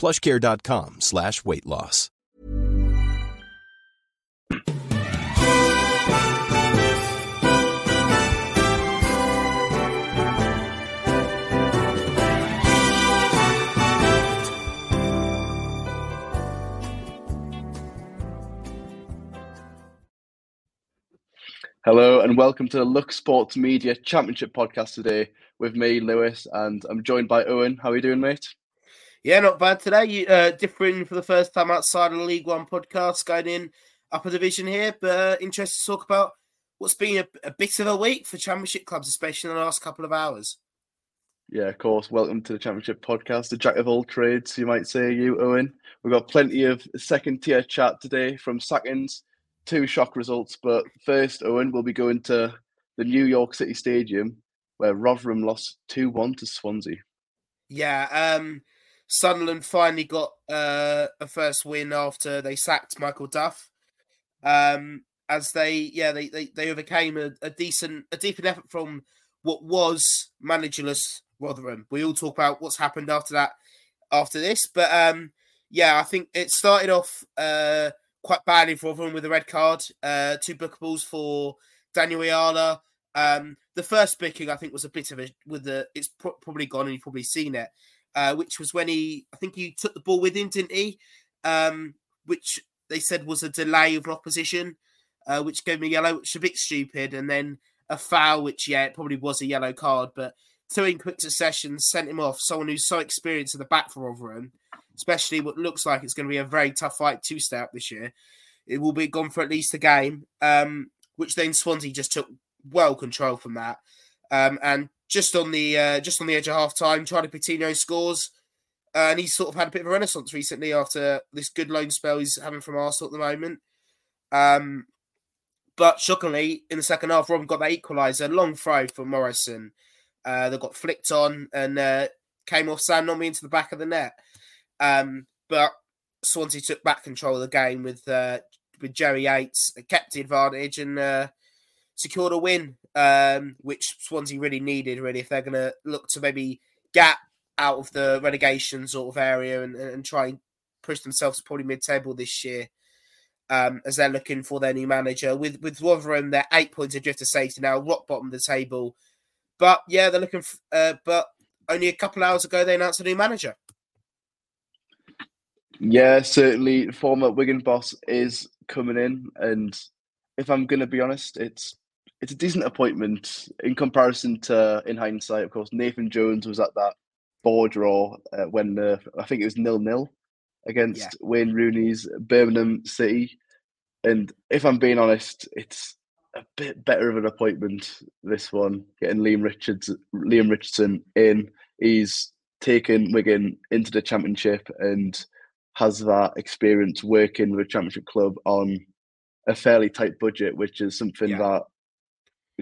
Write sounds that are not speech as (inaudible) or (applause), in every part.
plushcare.com slash weight loss. Hello and welcome to the Look Sports Media Championship podcast today with me, Lewis, and I'm joined by Owen. How are you doing, mate? Yeah, not bad today. You, uh, differing for the first time outside of the League One podcast, going in upper division here, but uh, interested to talk about what's been a, a bit of a week for Championship clubs, especially in the last couple of hours. Yeah, of course. Welcome to the Championship podcast, the jack of all trades, you might say, you, Owen. We've got plenty of second tier chat today from Sackins, two shock results. But first, Owen, we'll be going to the New York City Stadium where Rotherham lost 2 1 to Swansea. Yeah, um, Sunderland finally got uh, a first win after they sacked Michael Duff. Um, as they, yeah, they they, they overcame a, a decent a decent effort from what was managerless Rotherham. We all talk about what's happened after that, after this, but um, yeah, I think it started off uh, quite badly for Rotherham with a red card, uh, two bookables for Daniel Ayala. Um, the first booking I think was a bit of a with the it's pro- probably gone and you've probably seen it, uh, which was when he I think he took the ball with him, didn't he? Um, which they said was a delay of opposition, uh, which gave me yellow, which is a bit stupid, and then a foul, which yeah, it probably was a yellow card, but two in quick succession sent him off. Someone who's so experienced at the back for Rotherham, especially what looks like it's going to be a very tough fight to stay up this year. It will be gone for at least a game, um, which then Swansea just took well control from that. Um, and just on the uh, just on the edge of half time, Charlie Patino scores. Uh, and he's sort of had a bit of a renaissance recently after this good loan spell he's having from Arsenal at the moment. Um, but shockingly, in the second half, Robin got that equaliser, long throw from Morrison. Uh, that got flicked on and uh, came off Sam Nombe into the back of the net. Um, but Swansea took back control of the game with uh, with Jerry Yates, kept the advantage and uh, secured a win, um, which Swansea really needed. Really, if they're going to look to maybe gap out of the relegation sort of area and, and try and push themselves probably mid-table this year. Um, as they're looking for their new manager. With with Rotherham, they're eight points adrift of safety now, rock bottom of the table. But yeah, they're looking. For, uh, but only a couple hours ago, they announced a new manager. Yeah, certainly. Former Wigan boss is coming in, and if I'm going to be honest, it's it's a decent appointment in comparison to, in hindsight, of course, Nathan Jones was at that ball draw uh, when uh, I think it was nil nil against Yeah. Wayne Rooney's Birmingham City. And if I'm being honest, it's a bit better of an appointment. This one, getting Leam Richards, Leam Richardson in, he's taken Wigan into the Championship and has that experience working with a Championship club on a fairly tight budget, which is something Yeah. that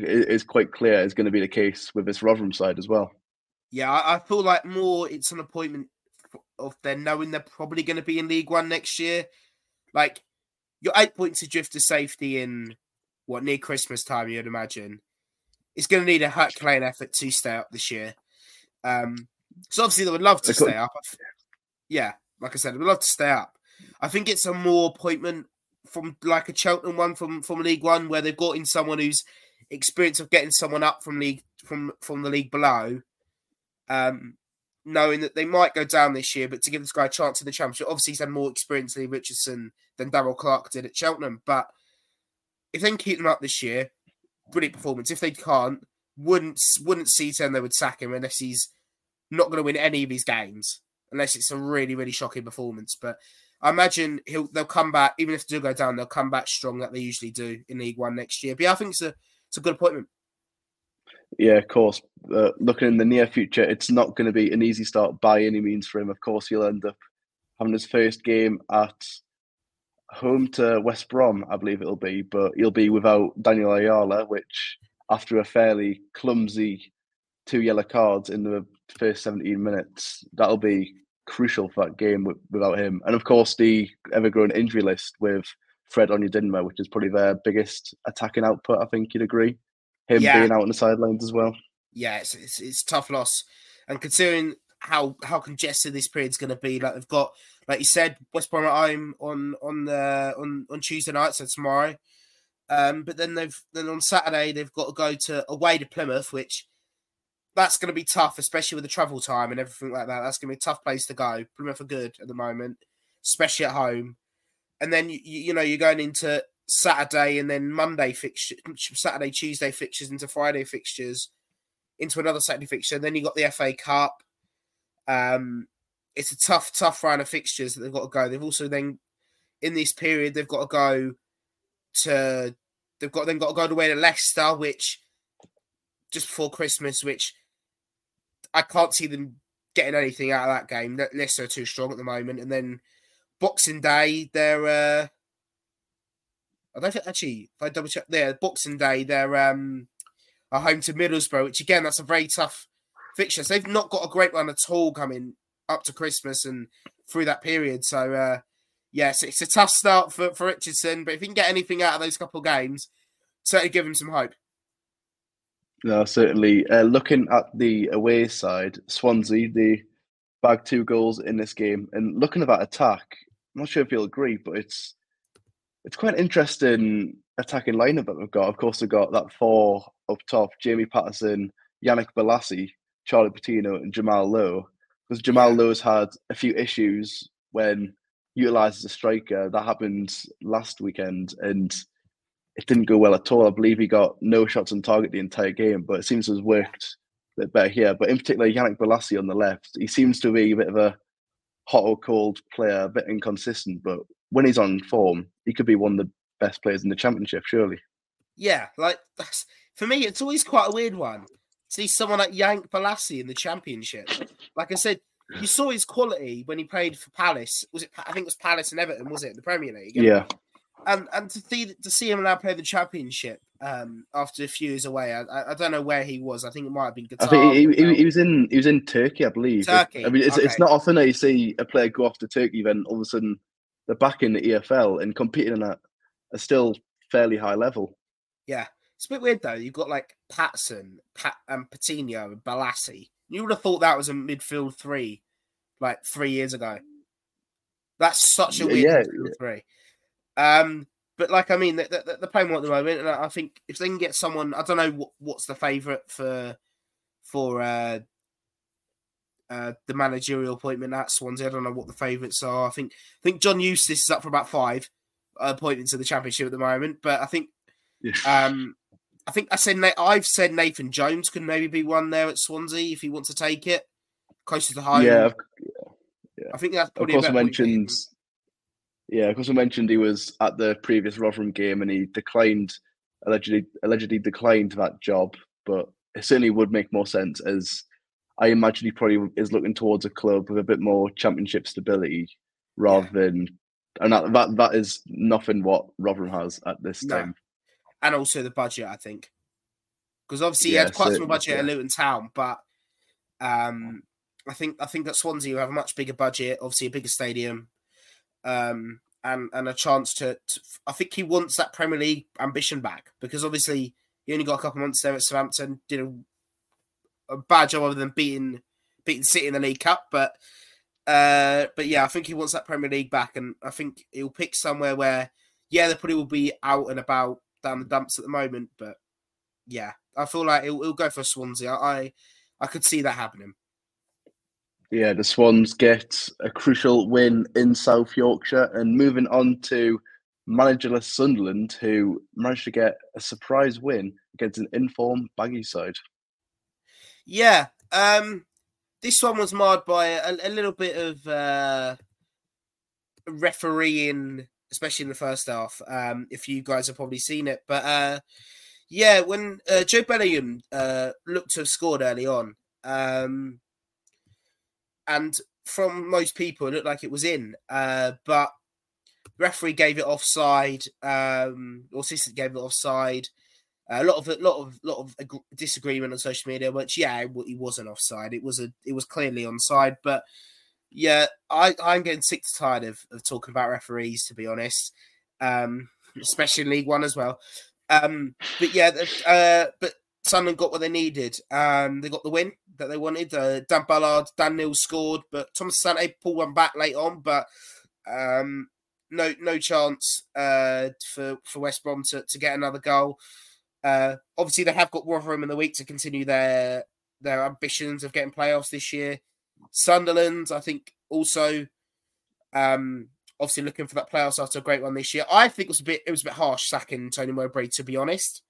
is quite clear is going to be the case with this Rotherham side as well. Yeah, I, feel like more it's an appointment of them knowing they're probably going to be in League One next year. Like your eight points adrift to safety in what near Christmas time, you'd imagine. It's going to need a Herculean effort to stay up this year. Um, so obviously they would love to stay up. Yeah, like I said, they would love to stay up. I think it's a more appointment from like a Cheltenham one from from League One where they've got in someone who's experience of getting someone up from league from from the league below, um, knowing that they might go down this year, but to give this guy a chance in the championship. Obviously, he's had more experience Lee Richardson than Darrell Clarke did at Cheltenham, but if they can keep them up this year, brilliant performance. If they can't, wouldn't wouldn't see ten they would sack him unless he's not going to win any of his games, unless it's a really really shocking performance. But I imagine he'll they'll come back even if they do go down, they'll come back strong like they usually do in League One next year. But yeah, I think it's a it's a good appointment. Yeah, of course. Uh, looking in the near future, it's not going to be an easy start by any means for him. Of course, he'll end up having his first game at home to West Brom, I believe it'll be, but he'll be without Daniel Ayala, which after a fairly clumsy two yellow cards in the first 17 minutes, that'll be crucial for that game without him. And of course, the ever growing injury list with Fred Onyedinma, which is probably their biggest attacking output. I think you'd agree. Him yeah. being out on the sidelines as well. Yeah, it's, it's, it's tough loss, and considering how how congested this period's going to be, like they've got, like you said, West Brom at home on on the on on Tuesday night, so tomorrow. Um, but then they've then on Saturday they've got to go to away to Plymouth, which that's going to be tough, especially with the travel time and everything like that. That's going to be a tough place to go. Plymouth are good at the moment, especially at home and then you, you know you're going into Saturday and then Monday fixtures, Saturday Tuesday fixtures into Friday fixtures, into another Saturday fixture. And then you got the FA Cup. Um, it's a tough, tough round of fixtures that they've got to go. They've also then in this period they've got to go to they've got then got to go away to Leicester, which just before Christmas, which I can't see them getting anything out of that game. Leicester are too strong at the moment, and then Boxing Day, they're uh I don't think actually if I double check there, Boxing Day, they're um home to Middlesbrough, which again that's a very tough fixture. So they've not got a great run at all coming up to Christmas and through that period. So uh yes, it's a tough start for, for Richardson, but if he can get anything out of those couple of games, certainly give him some hope. No, certainly. Uh, looking at the away side, Swansea, they bagged two goals in this game. And looking at that attack, I'm not sure if you'll agree, but it's it's quite an interesting attacking lineup that we've got. Of course, we've got that four up top: Jamie Paterson, Yannick Bolasie, Charlie Patino, and Jamal Lowe. Because Jamal Lowe's had a few issues when utilised as a striker. That happened last weekend, and it didn't go well at all. I believe he got no shots on target the entire game, but it seems to have worked a bit better here. But in particular, Yannick Bolasie on the left, he seems to be a bit of a hot or cold player, a bit inconsistent, but when he's on form, he could be one of the best players in the championship, surely. Yeah, like (laughs) that's for me, it's always quite a weird one. See someone like Yank Bolasie in the championship. Like I said, you saw his quality when he played for Palace. Was it? I think it was Palace and Everton. Was it the Premier League? Yeah. And and to see to see him now play the championship um, after a few years away, I, I don't know where he was. I think it might have been Qatar. I think he, he, he, was in he was in Turkey, I believe. Turkey. I mean, it's, okay. it's not often that you see a player go off to Turkey, then all of a sudden they're back in the EFL and competing at a still fairly high level. Yeah, it's a bit weird though. You've got like Patson, Pat, and Patino, and Bolasie. You would have thought that was a midfield three, like three years ago. That's such a weird yeah, yeah. three. Um, but like I mean, they're, they're playing well at the moment, and I think if they can get someone, I don't know what, what's the favourite for for uh, uh, the managerial appointment at Swansea. I don't know what the favourites are. I think I think John Eustace is up for about five appointments in the championship at the moment, but I think yeah. um, I think I said I've said Nathan Jones could maybe be one there at Swansea if he wants to take it closer to the home. Yeah, yeah. I think that's probably. Of course, mentioned yeah, because we mentioned he was at the previous Rotherham game and he declined, allegedly allegedly declined that job. But it certainly would make more sense as I imagine he probably is looking towards a club with a bit more championship stability rather yeah. than, and that, that that is nothing what Rotherham has at this no. time. And also the budget, I think, because obviously yeah, he had quite some budget yeah. at Luton Town, but um, I think I think that Swansea will have a much bigger budget, obviously a bigger stadium, um, and and a chance to, to, I think he wants that Premier League ambition back because obviously he only got a couple months there at Southampton, did a, a bad job other than beating beating City in the League Cup, but uh, but yeah, I think he wants that Premier League back, and I think he'll pick somewhere where yeah, they probably will be out and about down the dumps at the moment, but yeah, I feel like he'll, he'll go for Swansea. I I could see that happening. Yeah, the Swans get a crucial win in South Yorkshire and moving on to managerless Sunderland, who managed to get a surprise win against an informed Baggy side. Yeah, um, this one was marred by a, a little bit of uh, refereeing, especially in the first half. Um, if you guys have probably seen it, but uh, yeah, when uh, Jobe Bellingham uh, looked to have scored early on, um, and from most people, it looked like it was in, uh, but referee gave it offside, um, or assistant gave it offside. A lot of a lot of lot of disagreement on social media, which yeah, he wasn't offside. It was a it was clearly onside, but yeah, I I'm getting sick to tired of, of talking about referees to be honest, um, especially in League One as well. Um, but yeah, uh, but Sunderland got what they needed. Um, they got the win that they wanted. Uh, Dan Ballard, Dan Neil scored, but Thomas Asante pulled one back late on, but um, no no chance uh, for for West Brom to, to get another goal. Uh, obviously, they have got Rotherham in the week to continue their their ambitions of getting playoffs this year. Sunderland, I think, also um, obviously looking for that playoffs after a great one this year. I think it was a bit it was a bit harsh sacking Tony Mowbray, to be honest.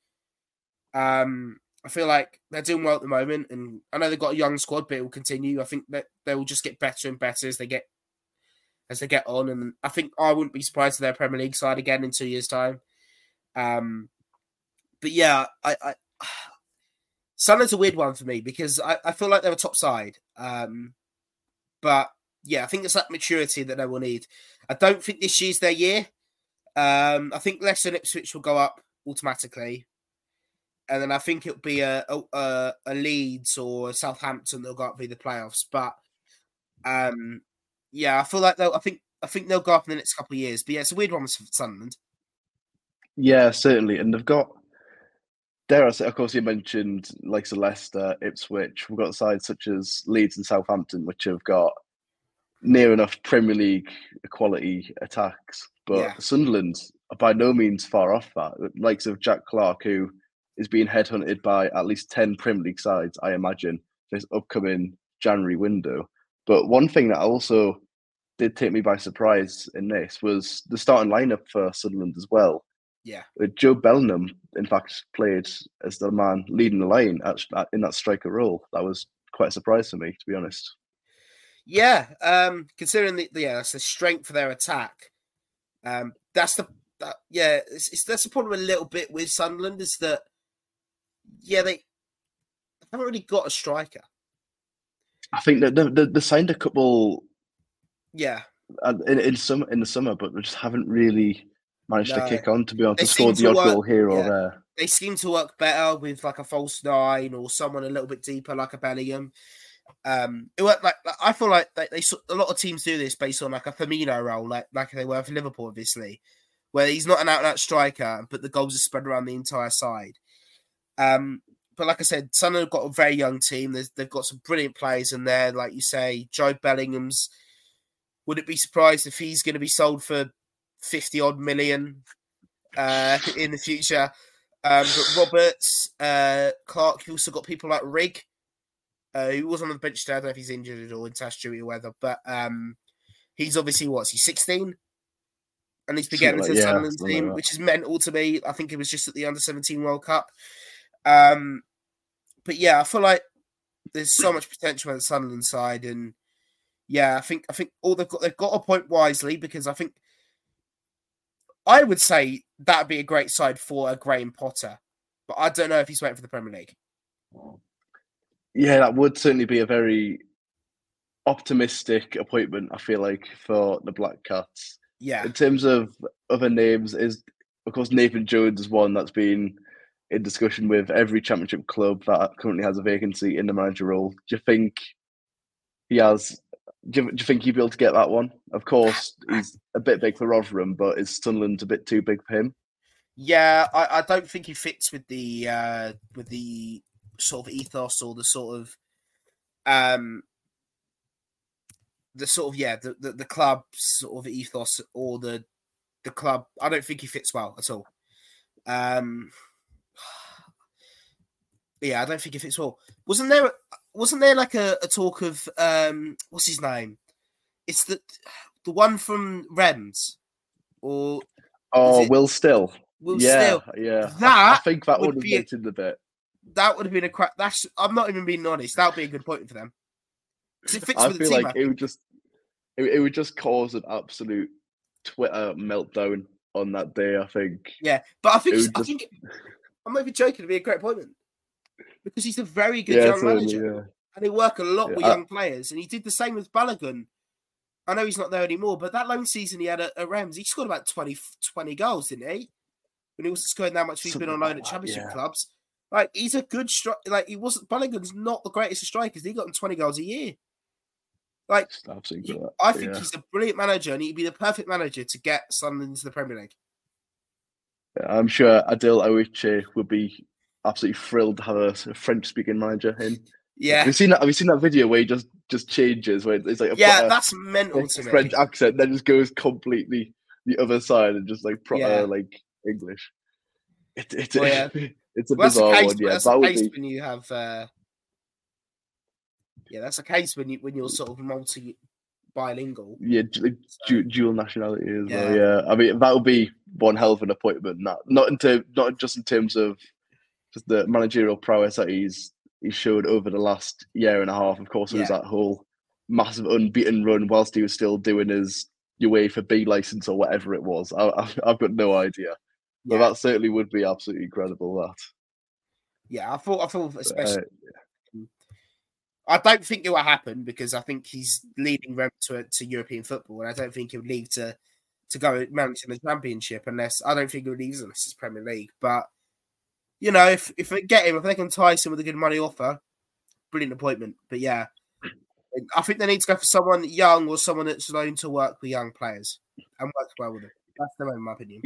Um, I feel like they're doing well at the moment, and I know they've got a young squad, but it will continue. I think that they will just get better and better as they get as they get on, and I think I wouldn't be surprised if they're Premier League side again in two years' time. Um, but yeah, I, I (sighs) Sunderland's a weird one for me because I, I feel like they're a top side. Um, but yeah, I think it's that maturity that they will need. I don't think this year's their year. Um, I think Leicester and Ipswich will go up automatically. And then I think it'll be a, a, a Leeds or a Southampton that'll go up via the playoffs. But um, yeah, I feel like they'll. I think I think they'll go up in the next couple of years. But yeah, it's a weird one for Sunderland. Yeah, certainly, and they've got dare I say, of course, you mentioned like Leicester, Ipswich. We've got sides such as Leeds and Southampton, which have got near enough Premier League quality attacks. But yeah. Sunderland are by no means far off that. Likes of Jack Clarke, who is being headhunted by at least 10 Premier League sides, I imagine, this upcoming January window. But one thing that also did take me by surprise in this was the starting lineup for Sunderland as well. Yeah. Uh, Jobe Bellingham, in fact, played as the man leading the line at, at, in that striker role. That was quite a surprise for me, to be honest. Yeah, um, considering the, the yeah, that's the strength of their attack. Um, that's the that, yeah, it's, it's that's the problem a little bit with Sunderland is that yeah they haven't really got a striker. I think that they, they, signed a couple. Yeah. In in some in the summer, but they just haven't really managed no, to kick on to be able to score the odd work, goal here yeah, or there. They seem to work better with like a false nine or someone a little bit deeper like a Bellingham. Um, it worked like, like I feel like they, they a lot of teams do this based on like a Firmino role, like like they were for Liverpool, obviously, where he's not an out and out striker, but the goals are spread around the entire side. Um, but like I said, Sunderland have got a very young team. There's, they've got some brilliant players in there, like you say, Jobe Bellingham's. Would it be surprised if he's going to be sold for 50 odd million uh, in the future. Um, but Roberts, uh, Clarke, you also got people like Rigg, uh, who was on the bench today. I don't know if he's injured or in test duty or whether, but um, he's obviously what's he 16? And he's been getting into the Sunderland team, like which is mental to me. I think it was just at the under 17 World Cup. Um, but yeah, I feel like there's so much potential on the Sunderland side, and yeah, I think I think all they've got they've got a point wisely because I think I would say that'd be a great side for a Graham Potter, but I don't know if he's waiting for the Premier League. Yeah, that would certainly be a very optimistic appointment. I feel like for the Black Cats. Yeah. In terms of other names, is of course Nathan Jones is one that's been in discussion with every Championship club that currently has a vacancy in the manager role. Do you think he has Do you, do you think he'd be able to get that one? Of course, he's a bit big for Rotherham, but is Sunderland a bit too big for him? Yeah, I, I don't think he fits with the uh, with the sort of ethos or the sort of um the sort of yeah the, the, the club sort of ethos or the the club. I don't think he fits well at all. Um, yeah, I don't think he fits well. Wasn't there wasn't there like a, a talk of um what's his name? It's the the one from Reims or oh Will Still. Will yeah, Still. yeah. That I, I think that would have be a- bit. That would have been a crap. That's I'm not even being honest. That would be a good point for them. it fits I feel team. like it would just it, it would just cause an absolute Twitter meltdown on that day. I think. yeah, but I think it I think I'm not even joking. It'd be a great appointment because he's a very good Yeah, young manager. yeah. and they work a lot Yeah, with I- young players. And he did the same with Balogun. I know he's not there anymore, but that loan season he had at, at Reims, he scored about 20, 20 goals, didn't he? When he wasn't scoring that much, he's been on loan like at championship clubs. Like he's a good strike. Like he wasn't. Balogun's not the greatest of strikers. He got him twenty goals a year. Like he- I think yeah. he's a brilliant manager, and he'd be the perfect manager to get Sunderland into the Premier League. I'm sure Adil Oiche would be absolutely thrilled to have a, French-speaking manager in. Yeah, Have you seen that? Have you seen that video where he just just changes where it's like a yeah, proper that's mental to me. French accent, then just goes completely the other side and just like proper Yeah. like English. It, it, Well, yeah. (laughs) it's a Well, bizarre case, one. Yeah, that's that case be. when you have. Uh, yeah, that's the case when you when you're sort of multi bilingual. Yeah, du- du- dual nationality as well. Yeah. Yeah, I mean that would be one hell of an appointment. Not not into not just in terms of just the managerial prowess that he's he showed over the last year and a half. Of course, it was that whole massive unbeaten run whilst he was still doing his UEFA B license or whatever it was. I, I've got no idea, but that certainly would be absolutely incredible. That. yeah. I thought I thought especially. uh, I don't think it will happen because I think he's leading Reims to to European football, and I don't think he would leave to to go managing the Championship unless I don't think he would leave unless it's Premier League. But you know, if if they get him, if they can tie him with a good money offer, brilliant appointment. But yeah, I think they need to go for someone young or someone that's known to work with young players and work well with them. That's the in my opinion.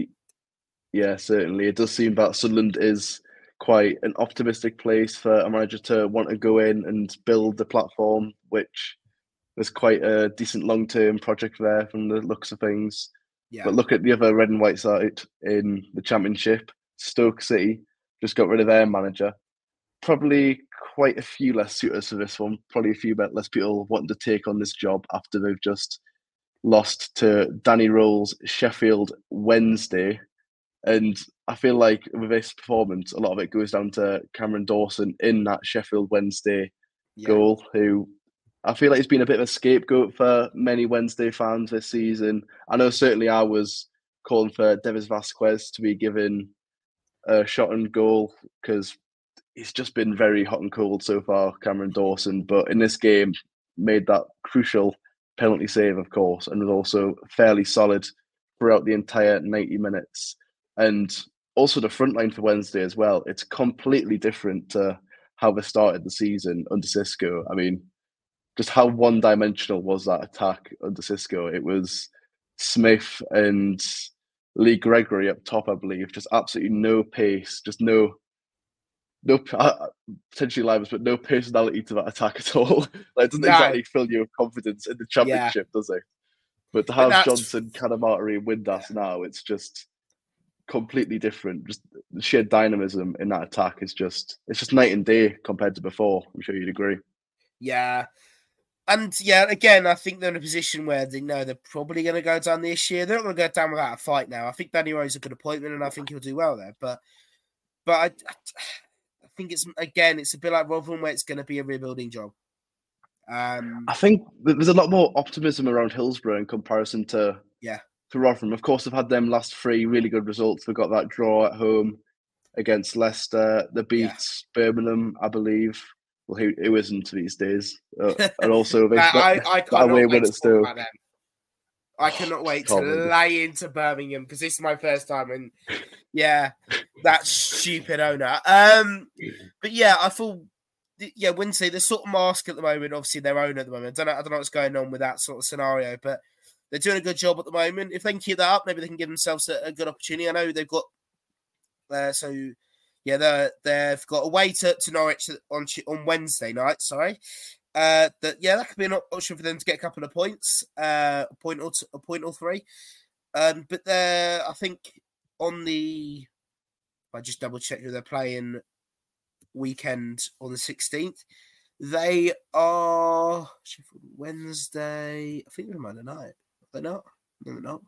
Yeah, certainly. It does seem that Sunderland is quite an optimistic place for a manager to want to go in and build the platform, which was quite a decent long term project there from the looks of things. Yeah, But look at the other red and white side in the championship. Stoke City just got rid of their manager. Probably quite a few less suitors for this one. Probably a few less people wanting to take on this job after they've just lost to Danny Röhl's Sheffield Wednesday. And I feel like with this performance, a lot of it goes down to Cameron Dawson in that Sheffield Wednesday yeah. goal, who I feel like he's been a bit of a scapegoat for many Wednesday fans this season. I know certainly I was calling for Devis Vasquez to be given a shot and goal because he's just been very hot and cold so far, Cameron Dawson. But in this game, made that crucial penalty save, of course, and was also fairly solid throughout the entire 90 minutes. And also the front line for Wednesday as well. It's completely different to how they started the season under Xisco. I mean, just how one dimensional was that attack under Xisco? It was Smith and Lee Gregory up top, I believe. Just absolutely no pace, just no, no uh, potentially livers, but no personality to that attack at all. (laughs) like, it doesn't No. exactly fill you with confidence in the championship, does it? But to have Johnson, Cadamarteri, and Windass now, it's just completely different. Just the sheer dynamism in that attack is just it's just night and day compared to before. I'm sure you'd agree. Yeah. And yeah, again, I think they're in a position where they know they're probably going to go down this year. They're not going to go down without a fight now. I think Danny Röhl is a good appointment, and I think he'll do well there. But, but I, I think it's again, it's a bit like Rotherham, where it's going to be a rebuilding job. Um, I think there's a lot more optimism around Hillsborough in comparison to Yeah. to Rotherham. Of course, they've had them last three really good results. They got that draw at home against Leicester. They beat Yeah. Birmingham, I believe. Well, who, who isn't these days? Uh, (laughs) and also they Nah, I, I cannot away wait win to at talk about them. I cannot wait to lay into Birmingham because this is my first time, and yeah, that stupid owner. Um, but yeah, I thought yeah, Wednesday, the sort of mask at the moment, obviously their own at the moment. I don't know, I don't know what's going on with that sort of scenario, but they're doing a good job at the moment. If they can keep that up, maybe they can give themselves a, a good opportunity. I know they've got uh, so yeah, they they've got a way to, to Norwich on on Wednesday night. Sorry, uh, that yeah, that could be an option for them to get a couple of points, uh, a point or two, a point or three. Um, but they're I think on the I just double check who they're playing weekend on the sixteenth. They are Wednesday. I think they're Monday night. They're not. No, they're not.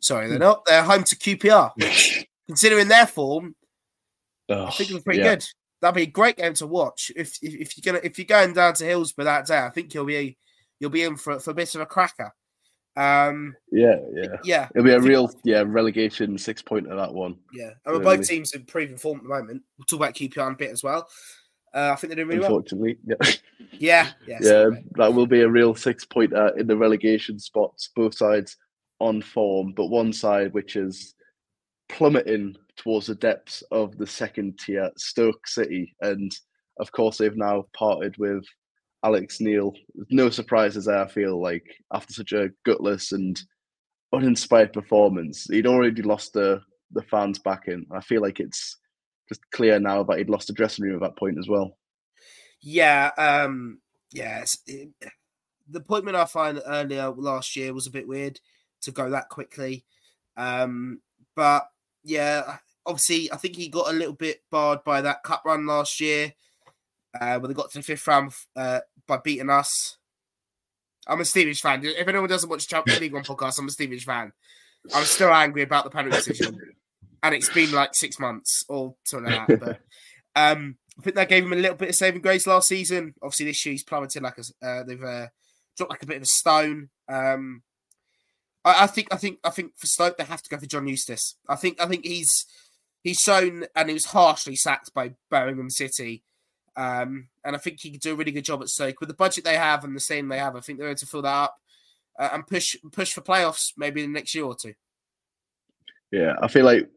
Sorry, they're hmm. not. They're home to QPR, (laughs) considering their form, oh, I think it it's pretty yeah. good. That'd be a great game to watch. If, if, if you're gonna if you're going down to Hillsborough that day, I think you'll be you'll be in for for a bit of a cracker. Um, yeah, yeah, yeah. It'll be a real yeah relegation six pointer that one. Yeah, and really. both teams improving form at the moment. We'll talk about QPR a bit as well. Uh, I think they're doing really Unfortunately, well. yeah, yeah, (laughs) yeah. That will be a real six pointer in the relegation spots. Both sides on form, but one side which is plummeting towards the depths of the second tier, Stoke City, and of course they've now parted with Alex Neil. No surprises there. I feel like after such a gutless and uninspired performance, he'd already lost the the fans back in. I feel like it's just clear now that he'd lost the dressing room at that point as well. Yeah, um, yeah. It, the appointment I find earlier last year was a bit weird to go that quickly, um, but yeah, obviously I think he got a little bit barred by that cup run last year, uh, when they got to the fifth round uh, by beating us. I'm a Stevenage fan. If anyone doesn't watch the Champions League One podcast, I'm a Stevenage fan. I'm still angry about the penalty decision and it's been like six months or something like that. But (laughs) um, I think that gave him a little bit of saving grace last season. Obviously, this year he's plummeted like a uh, they've uh, dropped like a bit of a stone. Um, I, I, think I think I think for Stoke they have to go for John Eustace. I think I think he's he's shown and he was harshly sacked by Birmingham City. Um, and I think he could do a really good job at Stoke with the budget they have and the same they have. I think they're able to fill that up uh, and push push for playoffs maybe in the next year or two. Yeah, I feel like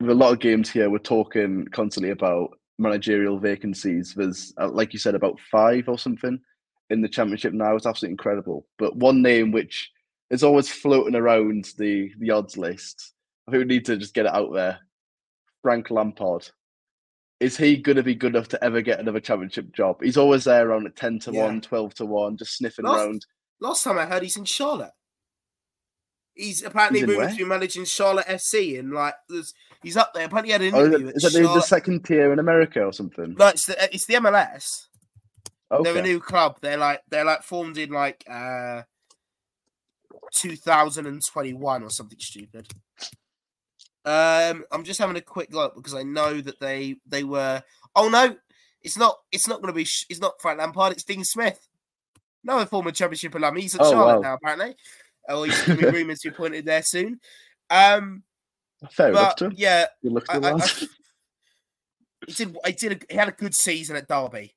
with a lot of games here, we're talking constantly about managerial vacancies. There's, uh, like you said, about five or something in the championship now. It's absolutely incredible. But one name which is always floating around the the odds list, I think we need to just get it out there. Frank Lampard. Is he going to be good enough to ever get another championship job? He's always there around at 10 to yeah. 1, 12 to 1, just sniffing last, around. Last time I heard he's in Charlotte. He's apparently moving to managing Charlotte FC, and like he's up there. Apparently, he had an oh, interview. is, that the second tier in America or something? No, it's the it's the MLS. Okay. They're a new club. They're like they're like formed in like uh 2021 or something stupid. Um, I'm just having a quick look because I know that they they were. Oh no, it's not. It's not going to be. It's not Frank Lampard. It's Dean Smith. No former Championship alum. He's at oh, Charlotte wow. now apparently or he's (laughs) going to be rumours to be appointed there soon. Um, Fair but, enough. Yeah, I, I, I, (laughs) he did. He did. A, he had a good season at Derby,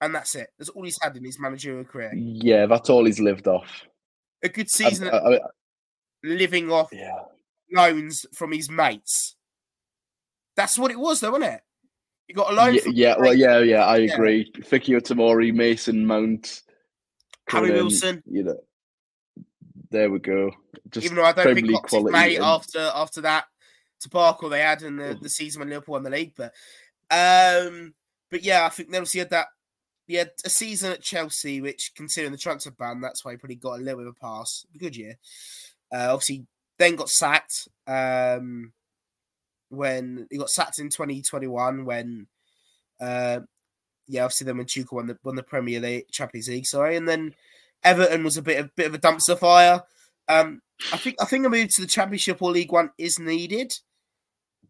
and that's it. That's all he's had in his managerial career. Yeah, that's all he's lived off. A good season, living off yeah. Loans from his mates. That's what it was, though, wasn't it? You got a loan. Yeah, yeah well, yeah, yeah. I agree. Yeah. Fikayo Tomori, Mason Mount, Harry Wilson. You know, there we go. Just Even though I don't think Klopp's mate and... after after that debacle they had in the, the season when Liverpool won the league, but um, but yeah, I think they obviously had that. He had a season at Chelsea, which considering the transfer ban, that's why he probably got a little bit of a pass. A good year. Uh, obviously, then got sacked. Um, when he got sacked in 2021, when uh, yeah, obviously then when Tuchel won the won the Premier League, Champions League, sorry, and then Everton was a bit of bit of a dumpster fire. Um, I think I think a move to the Championship or League One is needed.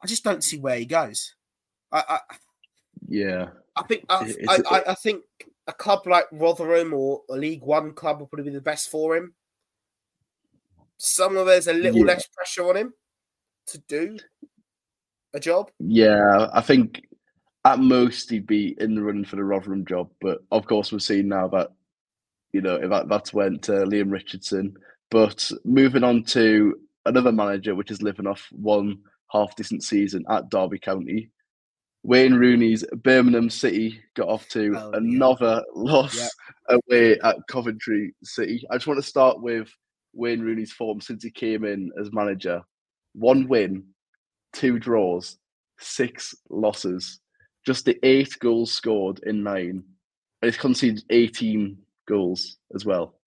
I just don't see where he goes. I, I yeah, I think I, I, I, I, think a club like Rotherham or a League One club would probably be the best for him. Somewhere there's a little yeah. less pressure on him to do a job. Yeah, I think at most he'd be in the running for the Rotherham job, but of course we're seeing now that you know, that, that's went to Leam Richardson. But moving on to another manager, which is living off one half decent season at Derby County, Wayne Rooney's Birmingham City got off to Oh, yeah. another loss Yeah. away at Coventry City. I just want to start with Wayne Rooney's form since he came in as manager. One win, two draws, six losses. Just the eight goals scored in nine. And he's conceded 18 goals as well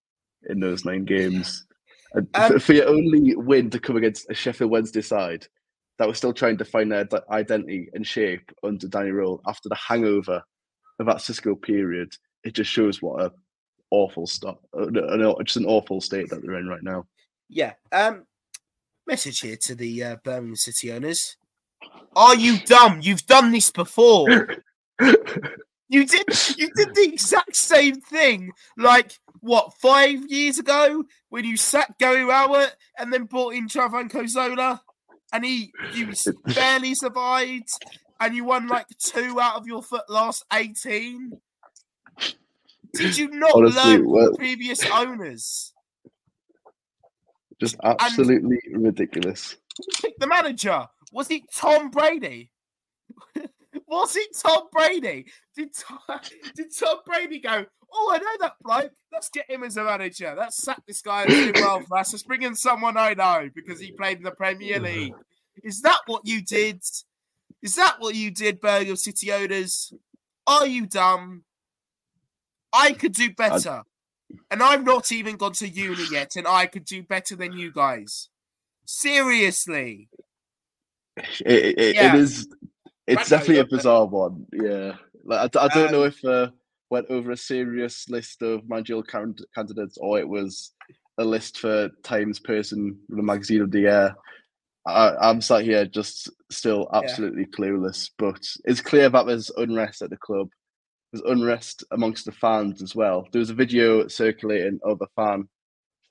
in those nine games. And Um, for- your only win to come against a Sheffield Wednesday side that was still trying to find their identity and shape under Danny Röhl after the hangover of that Xisco period, it just shows what a awful stop, uh, just an awful state that they're in right now. Yeah. Um. Message here to the uh, Birmingham City owners: Are you dumb? You've done this before. (laughs) You did. You did the exact same thing. Like what? Five years ago, when you sacked Gary Rowett and then brought in Gianfranco Zola, and he you barely survived, and you won like two out of your last eighteen. Did you not Honestly, learn from well- previous owners? Just absolutely ridiculous. (laughs) The manager. Was it Tom Brady? (laughs) Was it Tom Brady? Did Tom, (laughs) did Tom Brady go? Oh, I know that bloke. Let's get him as a manager. Let's sack this guy and do well for us. Let's bring in someone I know because he played in the Premier League. Is that what you did? Is that what you did, Birmingham City owners? Are you dumb? I could do better. And I've not even gone to uni yet, and I could do better than you guys. Seriously. It, it, Yeah. it is. It's definitely a bizarre one. Yeah, like I I, don't know Um, if uh, went over a serious list of managerial can- candidates or it was a list for Times Person, the magazine of the year. I, I'm sat here just still Yeah. absolutely clueless, but it's clear that there's unrest at the club. There's unrest amongst the fans as well. There was a video circulating of a fan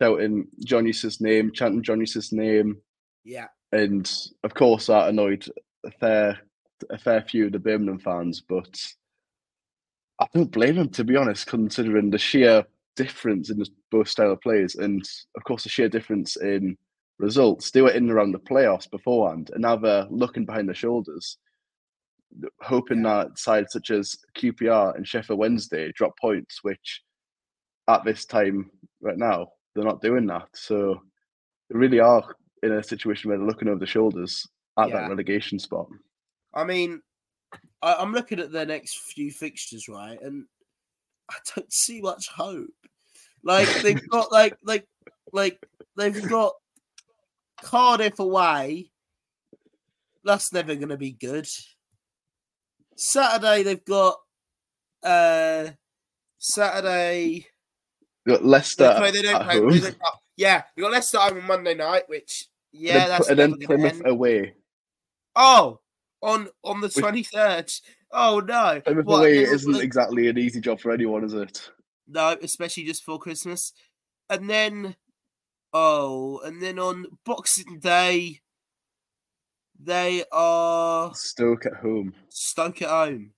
shouting John Eustace's name, chanting John Eustace's name, Yeah. and of course that annoyed a fair a fair few of the Birmingham fans, but I don't blame them to be honest, considering the sheer difference in the, both style of players and of course the sheer difference in results. They were in and around the playoffs beforehand, and now they're looking behind their shoulders, hoping that sides such as QPR and Sheffield Wednesday drop points, which at this time right now they're not doing that. So they really are in a situation where they're looking over the shoulders at Yeah. that relegation spot. I mean, I, I'm looking at their next few fixtures, right, and I don't see much hope. Like they've (laughs) got like like like they've got Cardiff away. That's never going to be good. Saturday they've got uh Saturday. They got Leicester They play, they don't play. they don't- oh, yeah, we got Leicester home on Monday night, which yeah, then, that's and then Plymouth end. away. Oh, on on the twenty third. Oh no! Plymouth what, away isn't exactly an easy job for anyone, is it? No, especially just for Christmas. And then, oh, and then on Boxing Day, they are Stoke at home. Stoke at home.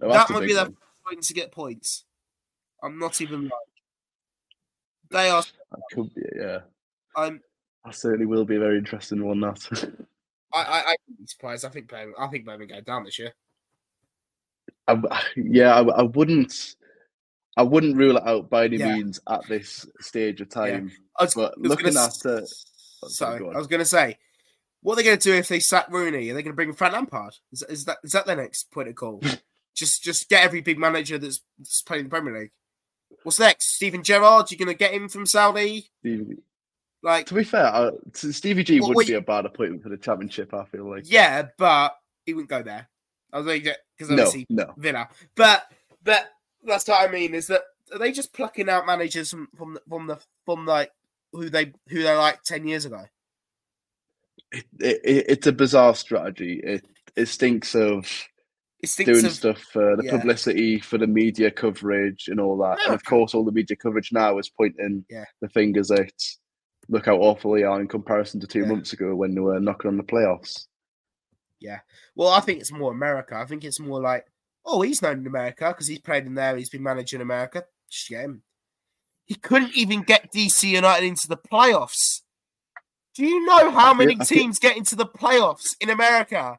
No, that might be their point to get points. I'm not even lying. They are. That could be, yeah. I'm. That certainly will be a very interesting one. That (laughs) I. I. I wouldn't be surprised. I think. Birmingham, I think Birmingham go down this year. I (laughs) yeah, I, I wouldn't. I wouldn't rule it out by any Yeah. means at this stage of time. I was, But I was looking gonna at the- oh, sorry. I was going to say, what are they going to do if they sack Rooney? Are they going to bring Frank Lampard? Is, is that is that their next point of call? (laughs) just just get every big manager that's, that's playing in the Premier League. What's next? Steven Gerrard? You're going to get him from Saudi? Stevie- Like, To be fair, uh, Stevie G What would were be you- a bad appointment for the championship. I feel like yeah, but he wouldn't go there. I was like, because no, obviously no. Villa. But but that's what I mean is that are they just plucking out managers from from the, from the from like who they who they like ten years ago? It, it, it's a bizarre strategy. It it stinks of It stinks doing of stuff for the yeah. publicity, for the media coverage, and all that. And of course, all the media coverage now is pointing Yeah. the fingers at look how awful they are in comparison to two Yeah. months ago when they were knocking on the playoffs. Yeah. Well, I think it's more America. I think it's more like, oh, he's known in America because he's played in there. He's been managing America. Him. He couldn't even get DC United into the playoffs. Do you know how many feel- teams get into the playoffs in America?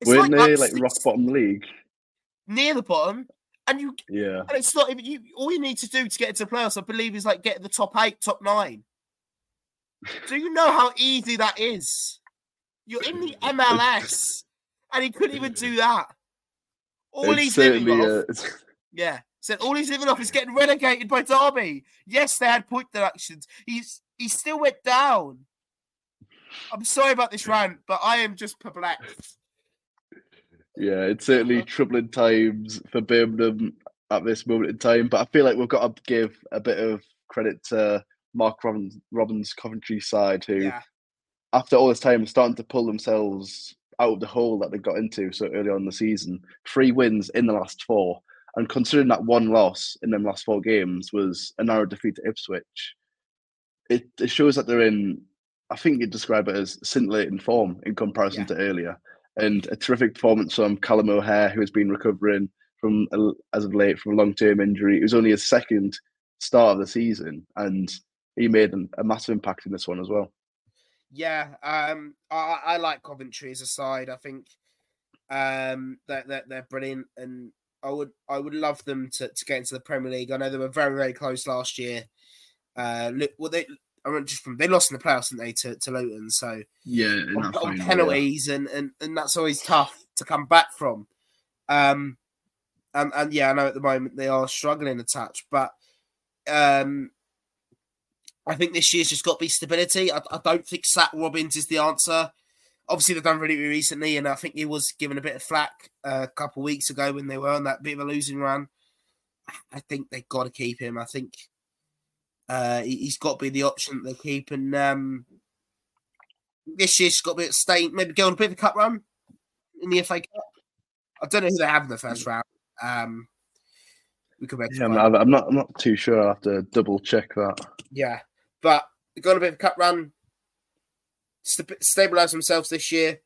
It's Weren't like they up like rock bottom league? near the bottom, and you Yeah. and it's not even you. All you need to do to get into the playoffs, I believe, is like get the top eight, top nine. Do you know how easy that is? You're in the (laughs) MLS, and he couldn't even do that. All It's he's living off, uh, (laughs) yeah, said all he's living off is getting relegated by Derby. Yes, they had point deductions. He's he still went down. I'm sorry about this rant, but I am just perplexed. yeah, it's certainly uh-huh. troubling times for Birmingham at this moment in time. But I feel like we've got to give a bit of credit to Mark Robins, Robins Coventry side, who Yeah, after all this time, are starting to pull themselves out of the hole that they got into so early on in the season. Three wins in the last four, and considering that one loss in them last four games was a narrow defeat to Ipswich, it, it shows that they're in. I think you'd describe it as scintillating form in comparison Yeah. to earlier, and a terrific performance from Callum O'Hare, who has been recovering from as of late from a long-term injury. It was only his second start of the season, and he made a massive impact in this one as well. yeah. Um, I, I like Coventry as a side. I think um that that they're brilliant, and I would I would love them to, to get into the Premier League. I know they were very very close last year. Uh, look, well they I mean, just from they lost in the playoffs, didn't they, to, to Luton? So Yeah, on, on yeah. penalties, and, and and that's always tough to come back from. Um, and and yeah, I know at the moment they are struggling a touch, but um, I think this year's just got to be stability. I, I don't think Sat Robins is the answer. Obviously, they've done really, really recently, and I think he was given a bit of flack uh, a couple of weeks ago when they were on that bit of a losing run. I think they've got to keep him. I think uh, he- he's got to be the option that they keep, and um, this year's got to be at state, maybe go on a bit of a cup run in the FA Cup. I don't know who they have in the first round. Um, we could Yeah, I'm, I'm not. I'm not too sure. I'll have to double check that. yeah, but they've got a bit of a cup run, st- stabilize themselves this year,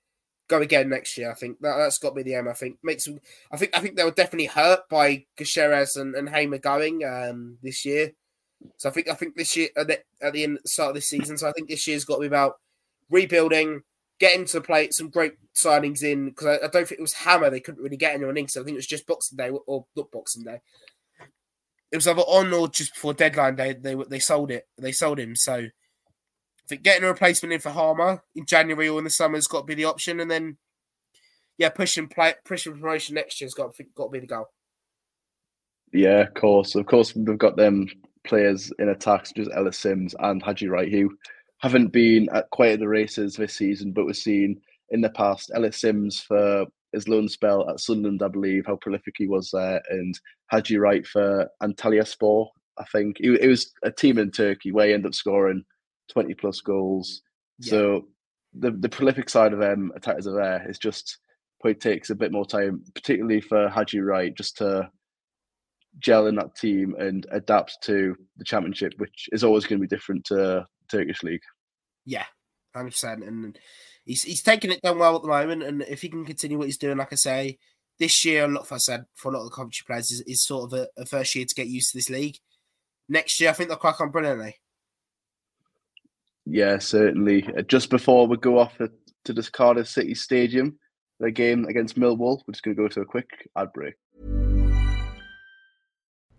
go again next year. I think that, that's got to be the aim. I think makes. them- I think. I think they were definitely hurt by Gyökeres and, and Hamer going um, this year. So I think. I think this year at the, at the end start of this season. So I think this year's got to be about rebuilding, getting to play some great signings in because I, I don't think it was Hamer. They couldn't really get anyone in. So I think it was just Boxing Day or not Boxing Day. It was either on or just before deadline day. They they sold it. They sold him. So I think getting a replacement in for Hamer in January or in the summer has got to be the option, and then yeah, pushing play pushing promotion next year's got got to be the goal. Yeah, of course, of course. They've got them players in attack such as Ellis Simms and Haji Wright, who haven't been at quite at the races this season, but we've seen in the past Ellis Simms for his loan spell at Sunderland, I believe, how prolific he was there, and Haji Wright for Antalyaspor. I think it, it was a team in Turkey where he ended up scoring twenty plus goals. Yeah. So the the prolific side of them attackers are there. It's just probably takes a bit more time, particularly for Haji Wright, just to gel in that team and adapt to the championship, which is always going to be different to Turkish league. Yeah, hundred percent. And he's he's taking it done well at the moment. And if he can continue what he's doing, like I say, this year, a lot of I said for a lot of the Coventry players is, is sort of a, a first year to get used to this league. Next year, I think they'll crack on brilliantly. Yeah, certainly. Uh, Just before we go off to to this Cardiff City Stadium, the game against Millwall, we're just going to go to a quick ad break.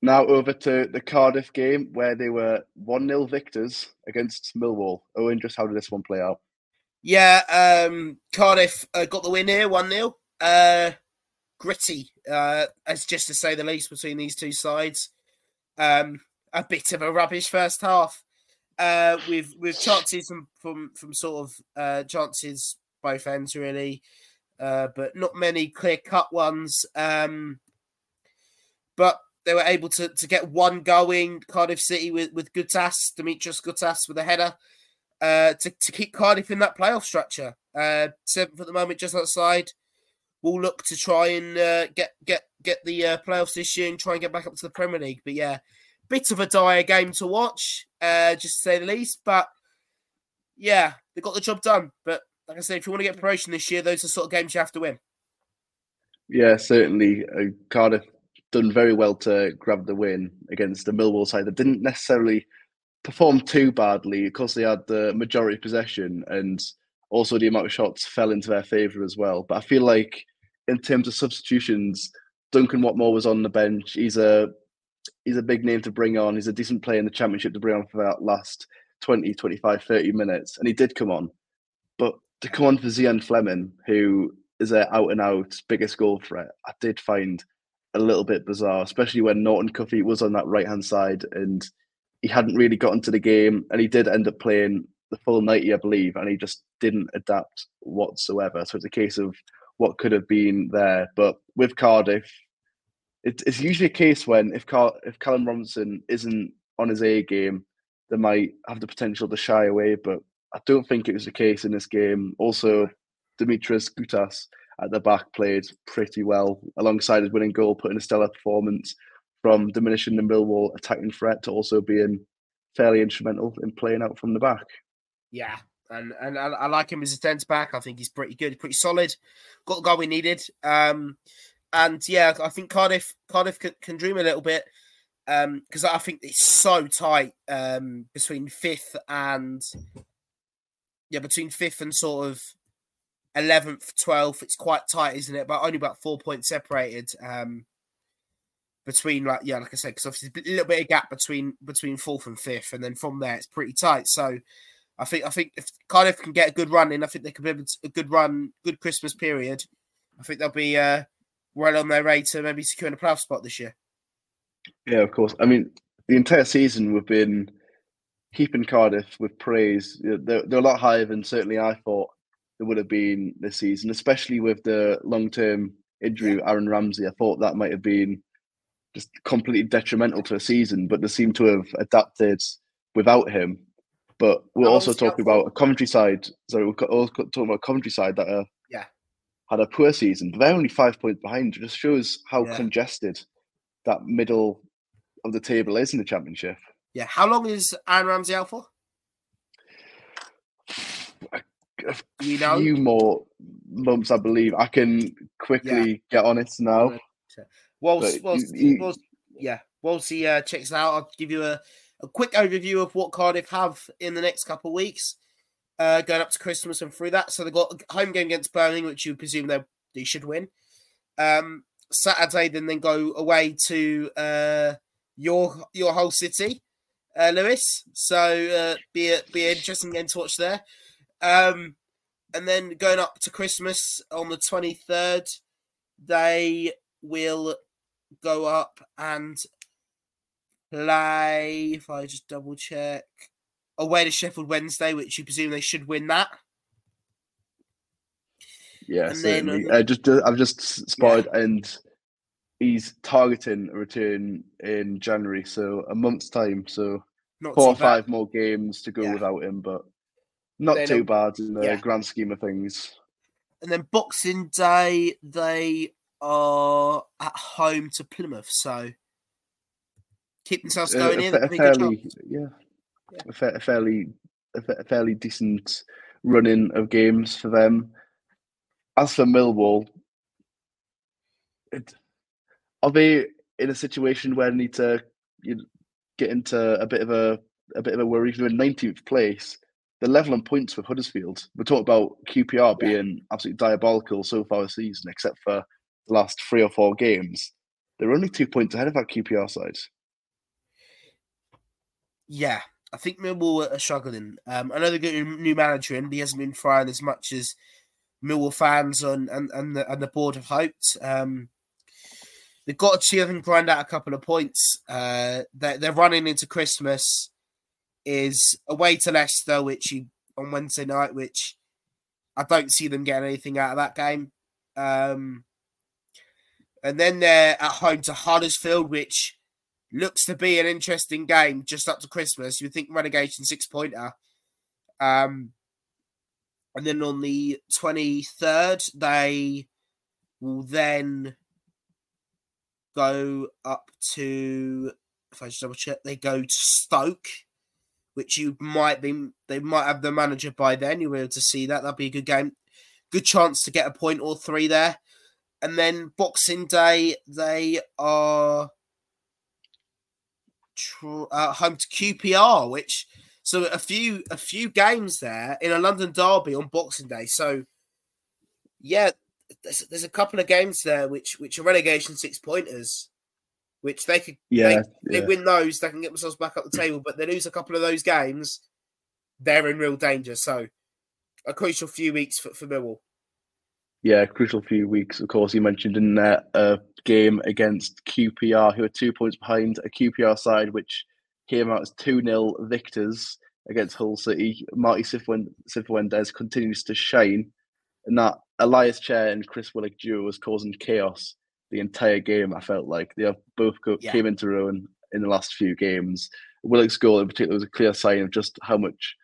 Now over to the Cardiff game where they were 1 0 victors against Millwall. Owen, just how did this one play out? Yeah, um, Cardiff uh, got the win here, 1 0. Uh, gritty, uh, as just to say the least, between these two sides. Um, a bit of a rubbish first half. Uh, with with chances from from, from sort of uh, chances both ends really, uh, but not many clear cut ones. Um, but they were able to, to get one going. Cardiff City with with Goutas, Dimitris Goutas with a header uh, to to keep Cardiff in that playoff structure. Uh, seventh at the moment, just outside. We'll look to try and uh, get get get the uh, playoffs this year and try and get back up to the Premier League. But yeah, bit of a dire game to watch, uh, just to say the least. But yeah, they got the job done. But like I said, if you want to get promotion this year, those are sort of games you have to win. Yeah, certainly. Uh, Cardiff done very well to grab the win against the Millwall side that didn't necessarily perform too badly. Of course, they had the majority possession, and also the amount of shots fell into their favour as well. But I feel like in terms of substitutions, Duncan Watmore was on the bench. He's a he's a big name to bring on. He's a decent player in the championship to bring on for that last 20, 25, 30 minutes. And he did come on. But to come on for Zian Flemming, who is an out and out biggest goal threat, I did find a little bit bizarre, especially when Norton Cuffy was on that right hand side and he hadn't really got into the game and he did end up playing the full 90, I believe, and he just didn't adapt whatsoever. So it's a case of what could have been there. But with Cardiff, it, it's usually a case when if Car- if Callum Robinson isn't on his A game, they might have the potential to shy away. But I don't think it was the case in this game. Also, Dimitris Goutas at the back played pretty well alongside his winning goal, putting a stellar performance from diminishing the Millwall attacking threat to also being fairly instrumental in playing out from the back. Yeah, and and I, I like him as a centre back. I think he's pretty good, pretty solid. Got the goal we needed. Um, and yeah, I think Cardiff Cardiff can, can dream a little bit because um, I think it's so tight um, between fifth and yeah, between fifth and sort of eleventh, twelfth. It's quite tight, isn't it? But only about four points separated um, between like yeah, like I said, because obviously a little bit of gap between between fourth and fifth, and then from there it's pretty tight. So I think I think if Cardiff can get a good run in, I think they could be a good run, good Christmas period. I think they'll be uh, well on their way to maybe securing a playoff spot this year. Yeah, of course. I mean, the entire season we've been keeping Cardiff with praise. They're, they're a lot higher than certainly I thought they would have been this season, especially with the long term injury. Aaron Ramsey. I thought that might have been just completely detrimental to a season, but they seem to have adapted without him. But we're also talking about a Coventry side. Sorry, we're also talking about a Coventry side that are yeah had a poor season, but they're only five points behind. It just shows how yeah. congested that middle of the table is in the championship. Yeah. How long is Aaron Ramsey out for? A, you know? few more months, I believe. I can quickly yeah. get on it now. He, yeah, whilst he uh, checks out, I'll give you a, a quick overview of what Cardiff have in the next couple of weeks uh, going up to Christmas and through that. So they've got a home game against Birmingham, which you presume they they should win. Um, Saturday, then then go away to uh, your your whole city, uh, Lewis. So uh, be a, be an interesting game to watch there. Um, and then going up to Christmas on the twenty third, they will go up and play. If I just double check, away to Sheffield Wednesday, which you presume they should win that. Yeah, and certainly. Then, um, uh, just uh, I've just spotted, yeah. and he's targeting a return in January, so a month's time. So not four or five more games to go yeah. without him, but not then, too bad in the yeah. grand scheme of things. And then Boxing Day, they are at home to Plymouth, so keep themselves going uh, in. Fairly, yeah, a, fa- a fairly a, fa- a fairly decent running of games for them. As for Millwall, it, are they in a situation where they need to you know, get into a bit of a a bit of a worry? They're in nineteenth place. The level and points with Huddersfield. We're talking about QPR being absolutely diabolical so far this season, except for the last three or four games. They're only two points ahead of that QPR side. Yeah, I think Millwall are struggling. Um, I know they've got a new manager in, but he hasn't been trying as much as Millwall fans and and and the, and the board have hoped. Um, they've got to, I think, grind out a couple of points. Uh, they're, they're running into Christmas. Is away to Leicester, which you on Wednesday night, which I don't see them getting anything out of that game. Um, and then they're at home to Huddersfield, which looks to be an interesting game just up to Christmas. You think relegation six pointer. Um, and then on the 23rd, they will then go up to, if I just double check, they go to Stoke, which you might be, they might have the manager by then. You'll be able to see that. That'd be a good game. Good chance to get a point or three there. And then Boxing Day, they are home to QPR, which so a few a few games there in a London derby on Boxing Day. So yeah, there's, there's a couple of games there which which are relegation six pointers, which they could yeah, they, yeah. they win those they can get themselves back up the table. But they lose a couple of those games, they're in real danger. So a crucial few weeks for, for Millwall. Yeah, crucial few weeks. Of course, you mentioned in that game against QPR, who are two points behind a QPR side, which came out as 2 0 victors against Hull City. Marty Cifuentes continues to shine, and that Ilias Chair and Chris Willock duo was causing chaos the entire game. I felt like they have both go- Yeah. came into ruin in the last few games. Willock's goal in particular was a clear sign of just how much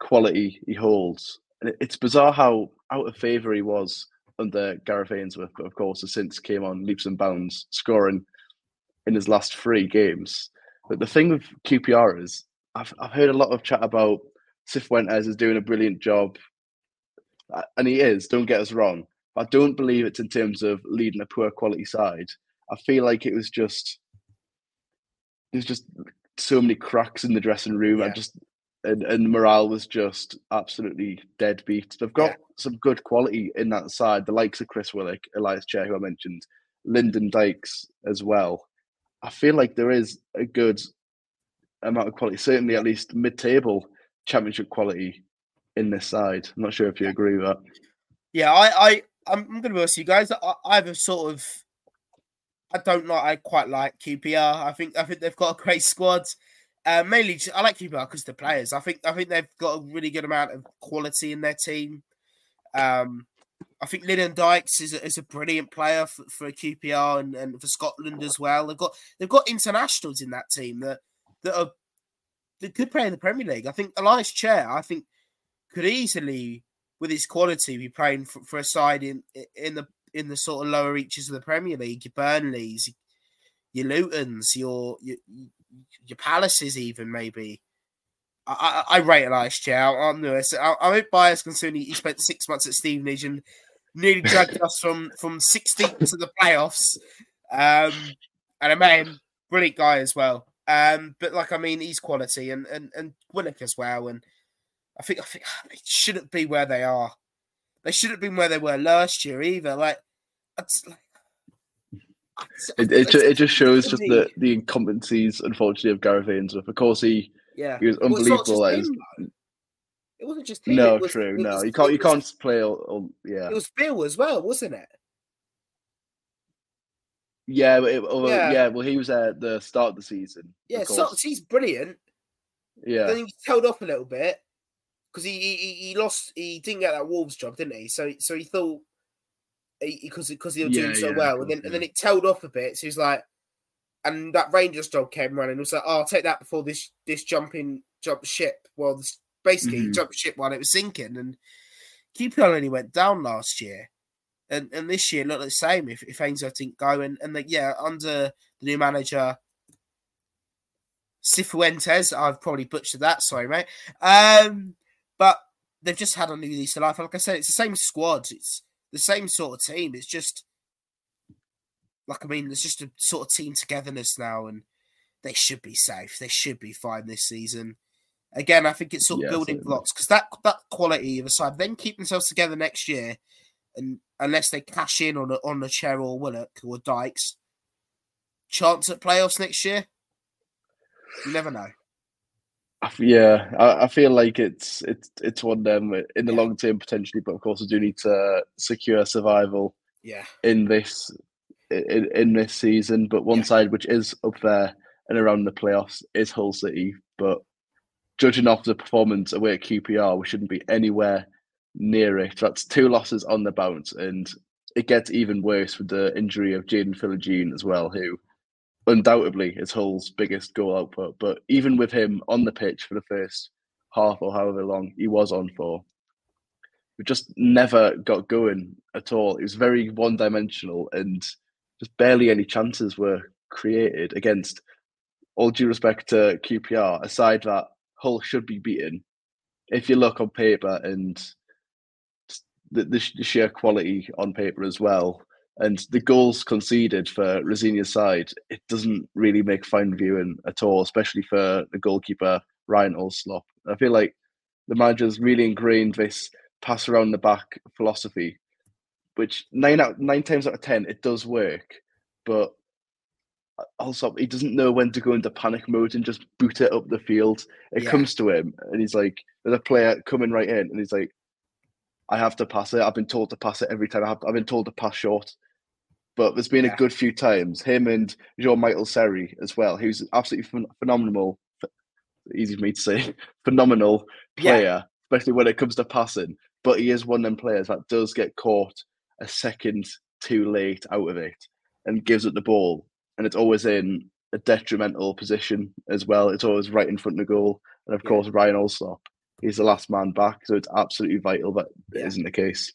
quality he holds. And it- it's bizarre how out of favour he was under Gareth Ainsworth, but of course, has since came on leaps and bounds, scoring in his last three games. But the thing with QPR is, I've, I've heard a lot of chat about Cifuentes is doing a brilliant job, and he is. Don't get us wrong. I don't believe it's in terms of leading a poor quality side. I feel like it was just there's just so many cracks in the dressing room. I just and, and morale was just absolutely deadbeat. They've got Yeah. some good quality in that side. The likes of Chris Willock, Ilias Chair, who I mentioned, Lyndon Dykes as well. I feel like there is a good amount of quality, certainly at least mid-table championship quality in this side. I'm not sure if you agree with that. Yeah, I, I, I'm, I'm going to be honest with you guys. I, I have a sort of, I don't like, I quite like QPR. I think, I think they've got a great squad. Uh, mainly, just- I like QPR because the players. I think, I think they've got a really good amount of quality in their team. Um, I think Lyndon Dykes is a, is a brilliant player for, for QPR and, and for Scotland as well. They've got they've got internationals in that team that that are that could play in the Premier League. I think Ilias Chair, I think, could easily, with his quality, be playing for, for a side in in the in the sort of lower reaches of the Premier League. Your Burnleys, your Lutons, your your, your Palaces, even maybe. I, I, I rate Ilias Chair. I'm nervous. I, I'm a bit biased considering he spent six months at Stevenage and nearly dragged us from from 16th to the playoffs. Um, and a man, brilliant guy as well. Um, but like I mean, he's quality and and and Willock as well. And I think I think (sighs) they shouldn't be where they are. They shouldn't have been where they were last year either. Like, it's like It, it, ju- it just shows just the, the incompetencies, unfortunately, of Gareth Ainsworth. Of course, he, yeah. he was Well, it's unbelievable. him, though. It wasn't just him. no, was, true. it No, was- you can't. You can't play. All, all, yeah, It was Bill as well, wasn't it? yeah, but it, Yeah. yeah. Well, he was at the start of the season. Yeah, so he's brilliant. yeah, Then he tailed off a little bit because he, he he- he lost. He didn't get that Wolves job, didn't he? So so he thought because because were doing Yeah, so yeah, well, and then and then it tailed off a bit. So he's like, and that Rangers job came running. It was like, oh, I'll take that before this this jumping jump ship. Well, this, basically he Mhm. jumped ship while it was sinking, and QPR only went down last year. And, and this year looked the same if, if Ainsworth didn't go. And, and the, yeah, under the new manager, Cifuentes, I've probably butchered that, sorry, mate. Um, they've just had a new lease of life. Like I said, it's the same squad, it's the same sort of team. It's just, like, I mean, there's just a sort of team togetherness now, and they should be safe. They should be fine this season. Again, I think it's sort of Yeah, building certainly. blocks because that that quality of a side, then keep themselves together next year, and unless they cash in on a, on a chair or Willock or Dykes, chance at playoffs next year. You never know. Yeah, I, I, feel like it's it's it's one of them in the yeah. long term potentially, but of course we do need to secure survival. Yeah. In this in, in this season, but one yeah. side which is up there and around the playoffs is Hull City. But judging off the performance away at QPR, we shouldn't be anywhere near it. That's two losses on the bounce, and it gets even worse with the injury of Jaden Philogene as well, who undoubtedly is Hull's biggest goal output. But even with him on the pitch for the first half or however long he was on for, we just never got going at all. It was very one dimensional and just barely any chances were created against all due respect to QPR, aside that Hull should be beaten. If you look on paper and the, the sheer quality on paper as well, and the goals conceded for Rosenior's side, it doesn't really make fine viewing at all, especially for the goalkeeper Ryan Allsop. I feel like the manager's really ingrained this pass around the back philosophy, which nine out nine times out of ten it does work, but also he doesn't know when to go into panic mode and just boot it up the field. It yeah. comes to him and he's like, there's a player coming right in and he's like, I have to pass it. I've been told to pass it every time. I've, I've been told to pass short. But there's been yeah. a good few times, him and Jean-Michel Seri as well, who's absolutely ph- phenomenal, easy for me to say, (laughs) phenomenal player, yeah. especially when it comes to passing. But he is one of them players that does get caught a second too late out of it and gives it the ball and it's always in a detrimental position as well. It's always right in front of the goal. And of yeah. course, Ryan Allsop, he's the last man back. So it's absolutely vital that yeah. not the case.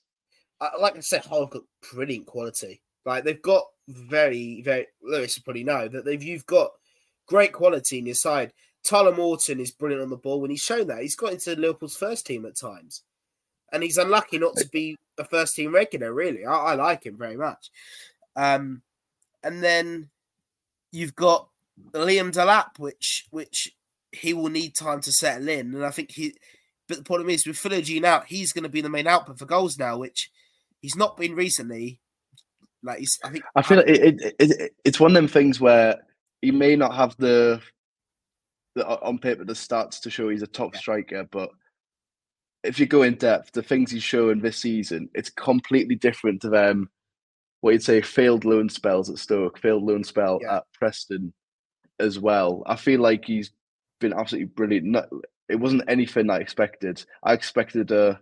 Uh, like I said, got brilliant quality. Like they've got very, very, Lewis will probably know that they've, you've got great quality in your side. Tyler Morton is brilliant on the ball when he's shown that. He's got into Liverpool's first team at times. And he's unlucky not to be a first team regular, really. I, I like him very much. Um, and then you've got Liam Delap, which which he will need time to settle in, and I think he. But the problem is with Philogene out, he's going to be the main output for goals now, which he's not been recently. Like he's, I think I feel like it, it, it, it's one of them things where he may not have the, the on paper the stats to show he's a top yeah. striker, but if you go in depth, the things he's showing this season, it's completely different to them what you'd say failed loan spells at Stoke, failed loan spell yeah. at Preston as well. I feel like he's been absolutely brilliant. it wasn't anything I expected. I expected a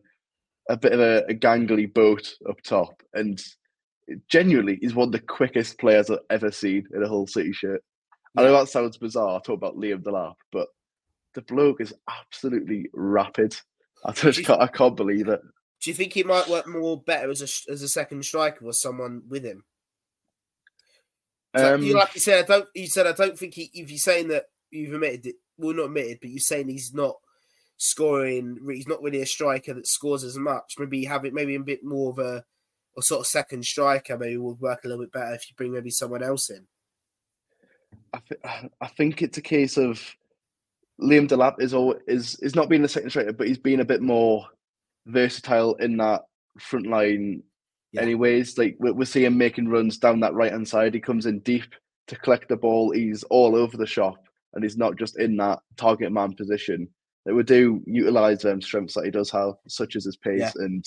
a bit of a, a gangly boat up top, and genuinely, he's one of the quickest players I've ever seen in a Hull City shirt. Yeah. I know that sounds bizarre. Talk about Liam Delap, but the bloke is absolutely rapid. I just can't, I can't believe it. Do you think he might work more better as a as a second striker or someone with him? Um, you like you said, I don't. You said I don't think he. If you're saying that you've admitted it, well, not admitted, but you're saying he's not scoring. He's not really a striker that scores as much. Maybe have it. Maybe a bit more of a, a sort of second striker. Maybe would work a little bit better if you bring maybe someone else in. I, th- I think it's a case of Liam Delap is all is is not being a second striker, but he's been a bit more versatile in that front line. Yeah. Anyways, like we we see him making runs down that right hand side. He comes in deep to collect the ball. He's all over the shop, and he's not just in that target man position. That we do utilize them strengths that he does have, such as his pace yeah. and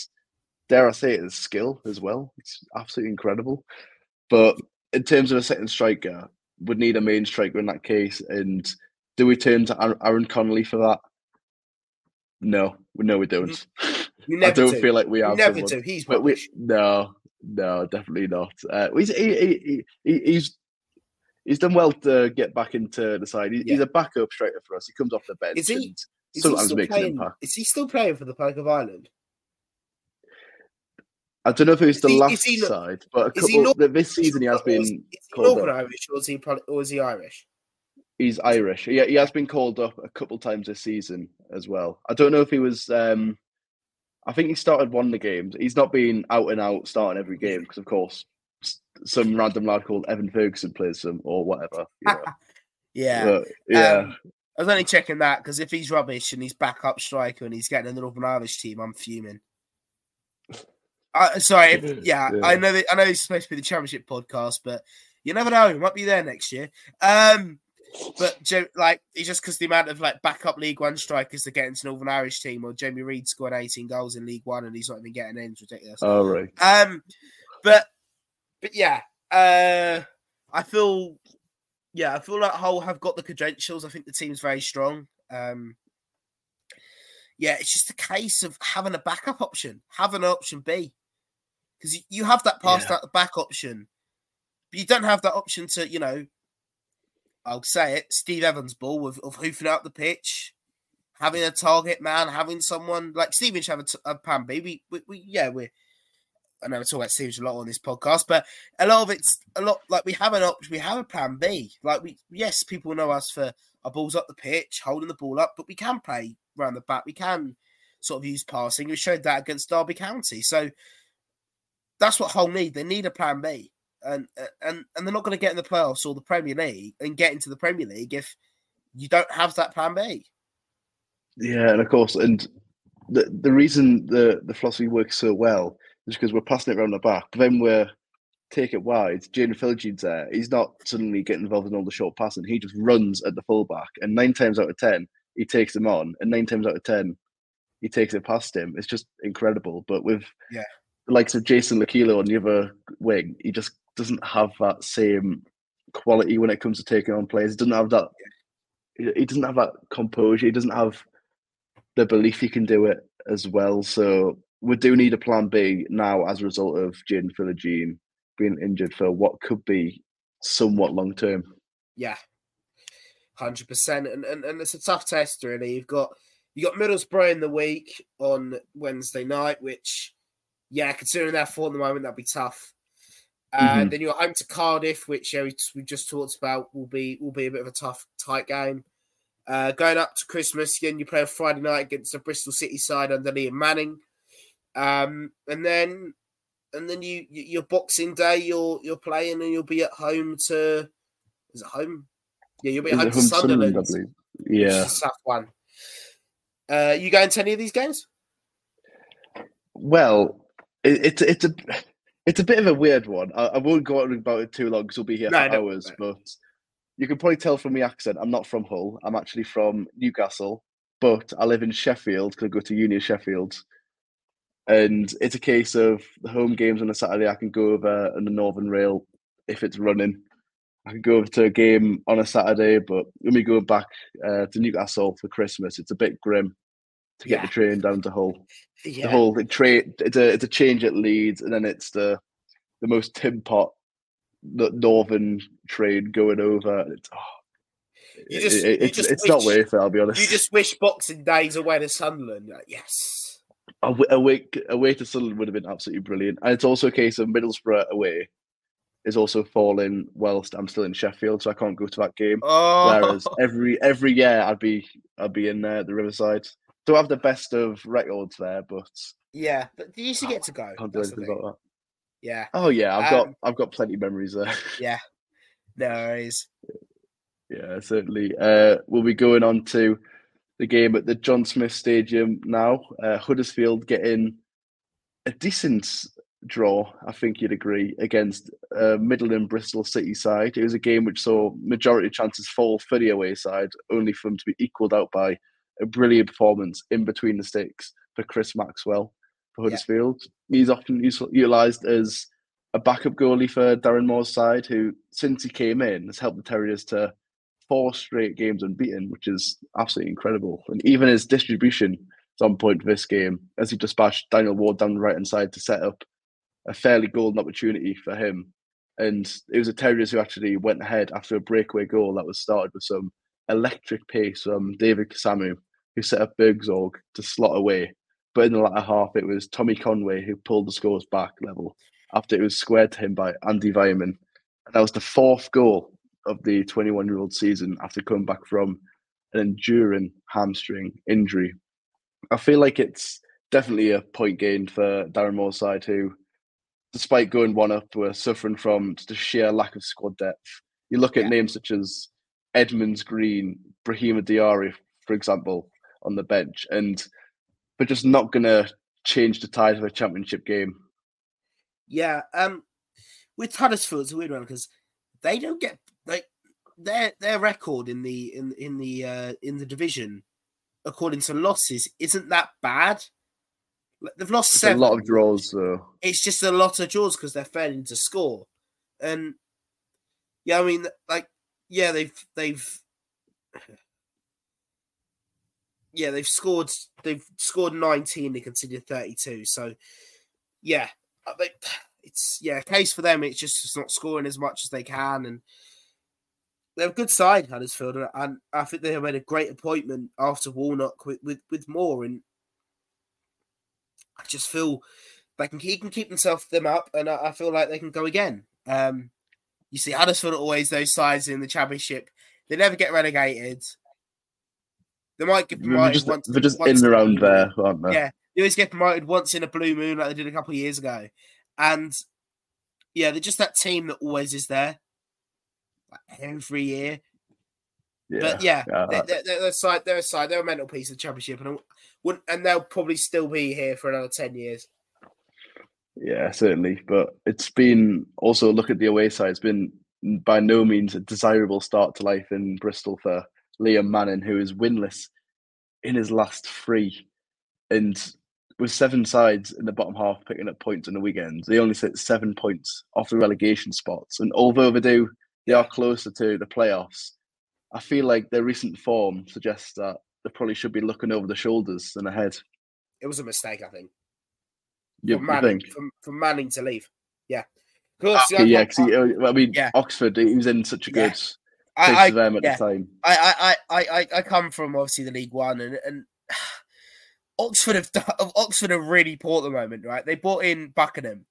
dare I say it, his skill as well. It's absolutely incredible. But in terms of a second striker, would need a main striker in that case. And do we turn to Aaron Connolly for that? No, no, we don't. (laughs) I don't do. feel like we have. never someone. do. He's but we, no, no, definitely not. Uh, he's he, he, he's he's done well to get back into the side. He, yeah. He's a backup striker for us. He comes off the bench. Is he? Is sometimes he makes playing, an impact. Is he still playing for the Republic of Ireland? I don't know if he's the he, last he, side, but couple, not, this season he has been. Is he Northern Irish or is he, or is he Irish? He's Irish. Yeah, he, he has been called up a couple times this season as well. I don't know if he was. Um, I think he started one of the games. He's not been out and out starting every game because, of course, some random lad called Evan Ferguson plays them or whatever. You know. (laughs) yeah, but, yeah. Um, I was only checking that because if he's rubbish and he's backup striker and he's getting a Northern Irish team, I'm fuming. Sorry, if, yeah, yeah, I know that I know it's supposed to be the championship podcast, but you never know, he might be there next year. Um, but like it's just because the amount of like backup League One strikers into Northern Irish team, or Jamie Reid scored 18 goals in League One and he's not even getting in. It's ridiculous. Oh right. Um, but but yeah, uh, I feel yeah, I feel like Hull have got the credentials. I think the team's very strong. Um, yeah, it's just a case of having a backup option, having an option B, because you have that passed yeah. out the back option, but you don't have that option to you know I'll say it, Steve Evans' ball of, of hoofing out the pitch, having a target man, having someone like Steven should have a, t- a plan B. We, we, we, yeah, we're. I know we talk about Steven a lot on this podcast, but a lot of it's a lot like we have an option, we have a plan B. Like we, yes, people know us for our balls up the pitch, holding the ball up, but we can play around the back. We can sort of use passing. We showed that against Derby County, so that's what Hull need. They need a plan B and and and they're not going to get in the playoffs or the Premier League and get into the Premier League if you don't have that plan B. Yeah, and of course, and the the reason the the philosophy works so well is because we're passing it around the back. Then we're take it wide. Jaden Philogene there. He's not suddenly getting involved in all the short passing. He just runs at the fullback, and nine times out of ten, he takes him on, and nine times out of ten, he takes it past him. It's just incredible. But with yeah. The likes of Jason Lokilo on the other wing, he just doesn't have that same quality when it comes to taking on players. He doesn't have that. He doesn't have that composure. He doesn't have the belief he can do it as well. So we do need a plan B now as a result of Jaden Philogene being injured for what could be somewhat long term. Yeah, hundred percent. And and and it's a tough test really. You've got you got Middlesbrough in the week on Wednesday night, which yeah, considering that form at the moment, that'd be tough. And mm-hmm. then you're home to Cardiff, which yeah, we, we just talked about will be will be a bit of a tough, tight game. Uh, going up to Christmas, again, you play a Friday night against the Bristol City side under Liam Manning, um, and then and then you, you your Boxing Day, you're you're playing, and you'll be at home to is it home? Yeah, you'll be at home to Sunderland. Sunderland yeah, tough one. Uh, you going to any of these games? Well, it, it's it's a it's a bit of a weird one. I, I won't go on about it too long because we'll be here for hours. But you can probably tell from my accent, I'm not from Hull. I'm actually from Newcastle, but I live in Sheffield because I go to uni in Sheffield. And it's a case of the home games on a Saturday. I can go over on the Northern Rail if it's running. I can go over to a game on a Saturday, but when we go back uh, to Newcastle for Christmas, it's a bit grim to get yeah. the train down to Hull. Yeah. The whole train it's a it's a change at Leeds, and then it's the the most tin pot the northern train going over. It's, oh, you just, it, it's, just it's wish, not worth it. I'll be honest. You just wish Boxing Days away to Sunderland. Like, yes, away away to Sunderland would have been absolutely brilliant. And it's also a case of Middlesbrough away is also falling whilst I'm still in Sheffield, so I can't go to that game. Oh. Whereas every every year I'd be I'd be in uh, the Riverside don't have the best of records there, but yeah, but you used to get to go. Can't do anything about that. Yeah. Oh yeah, I've um, got I've got plenty of memories there. (laughs) Yeah. No worries. Yeah, certainly. Uh, we'll be going on to the game at the John Smith Stadium now. Uh, Huddersfield getting a decent draw, I think you'd agree, against uh, Midland Bristol City side. It was a game which saw majority chances fall for the away side, only for them to be equalled out by a brilliant performance in between the sticks for Chris Maxwell for Huddersfield. Yeah. He's often utilised as a backup goalie for Darren Moore's side, who, since he came in, has helped the Terriers to four straight games unbeaten, which is absolutely incredible. And even his distribution is on point for this game, as he dispatched Daniel Ward down the right hand side to set up a fairly golden opportunity for him. And it was the Terriers who actually went ahead after a breakaway goal that was started with some electric pace from David Kasumu, who set up Burgzorg to slot away. But in the latter half, it was Tommy Conway who pulled the scores back level after it was squared to him by Andy Weierman. And that was the fourth goal of the 21 year old season after coming back from an enduring hamstring injury. I feel like it's definitely a point gained for Darren Moore's side, who, despite going one up, were suffering from just a sheer lack of squad depth. You look at yeah. names such as Edmonds Green, Brahima Diarra, for example, on the bench, and they're just not going to change the tide of a championship game. Yeah, um, with Huddersfield, it's a weird one because they don't get like their their record in the in in the uh, in the division, according to losses, isn't that bad. They've lost It's seven. a lot of draws, though. It's just a lot of draws because they're failing to score, and yeah, I mean, like, yeah, they've they've yeah they've scored they've scored nineteen. They conceded thirty two. So yeah, think it's yeah case for them. It's just it's not scoring as much as they can, and they're a good side, Huddersfield, and- and I think they have made a great appointment after Warnock with with, with Moore, and I just feel they can he can keep themselves them up, and I, I feel like they can go again. Um, you see, Huddersfield are always those sides in the Championship. They never get relegated. They might get promoted just, once. they're just once in around there, aren't they? Yeah, they always get promoted once in a blue moon, like they did a couple of years ago. And yeah, they're just that team that always is there, like every year. But yeah, yeah, they're, they're, they're a side. They're a side. They're a mental piece of the championship, and wouldn't, and they'll probably still be here for another ten years. Yeah, certainly. But it's been also look at the away side. It's been by no means a desirable start to life in Bristol for Liam Manning, who is winless in his last three, and with seven sides in the bottom half picking up points on the weekend, they only sit seven points off the relegation spots. And although they do, they are closer to the playoffs. I feel like their recent form suggests that they probably should be looking over the shoulders and ahead. It was a mistake, I think, Yeah, for Manning, think? for, for Manning to leave. Yeah, because Okay, yeah, 'cause he- uh, I mean, Yeah. Oxford, he was in such a good I, I, them at yeah. the time. I, I, I, I, come from obviously the League One, and, and (sighs) Oxford have done, (laughs) Oxford are really poor at the moment, right? They brought in Buckingham,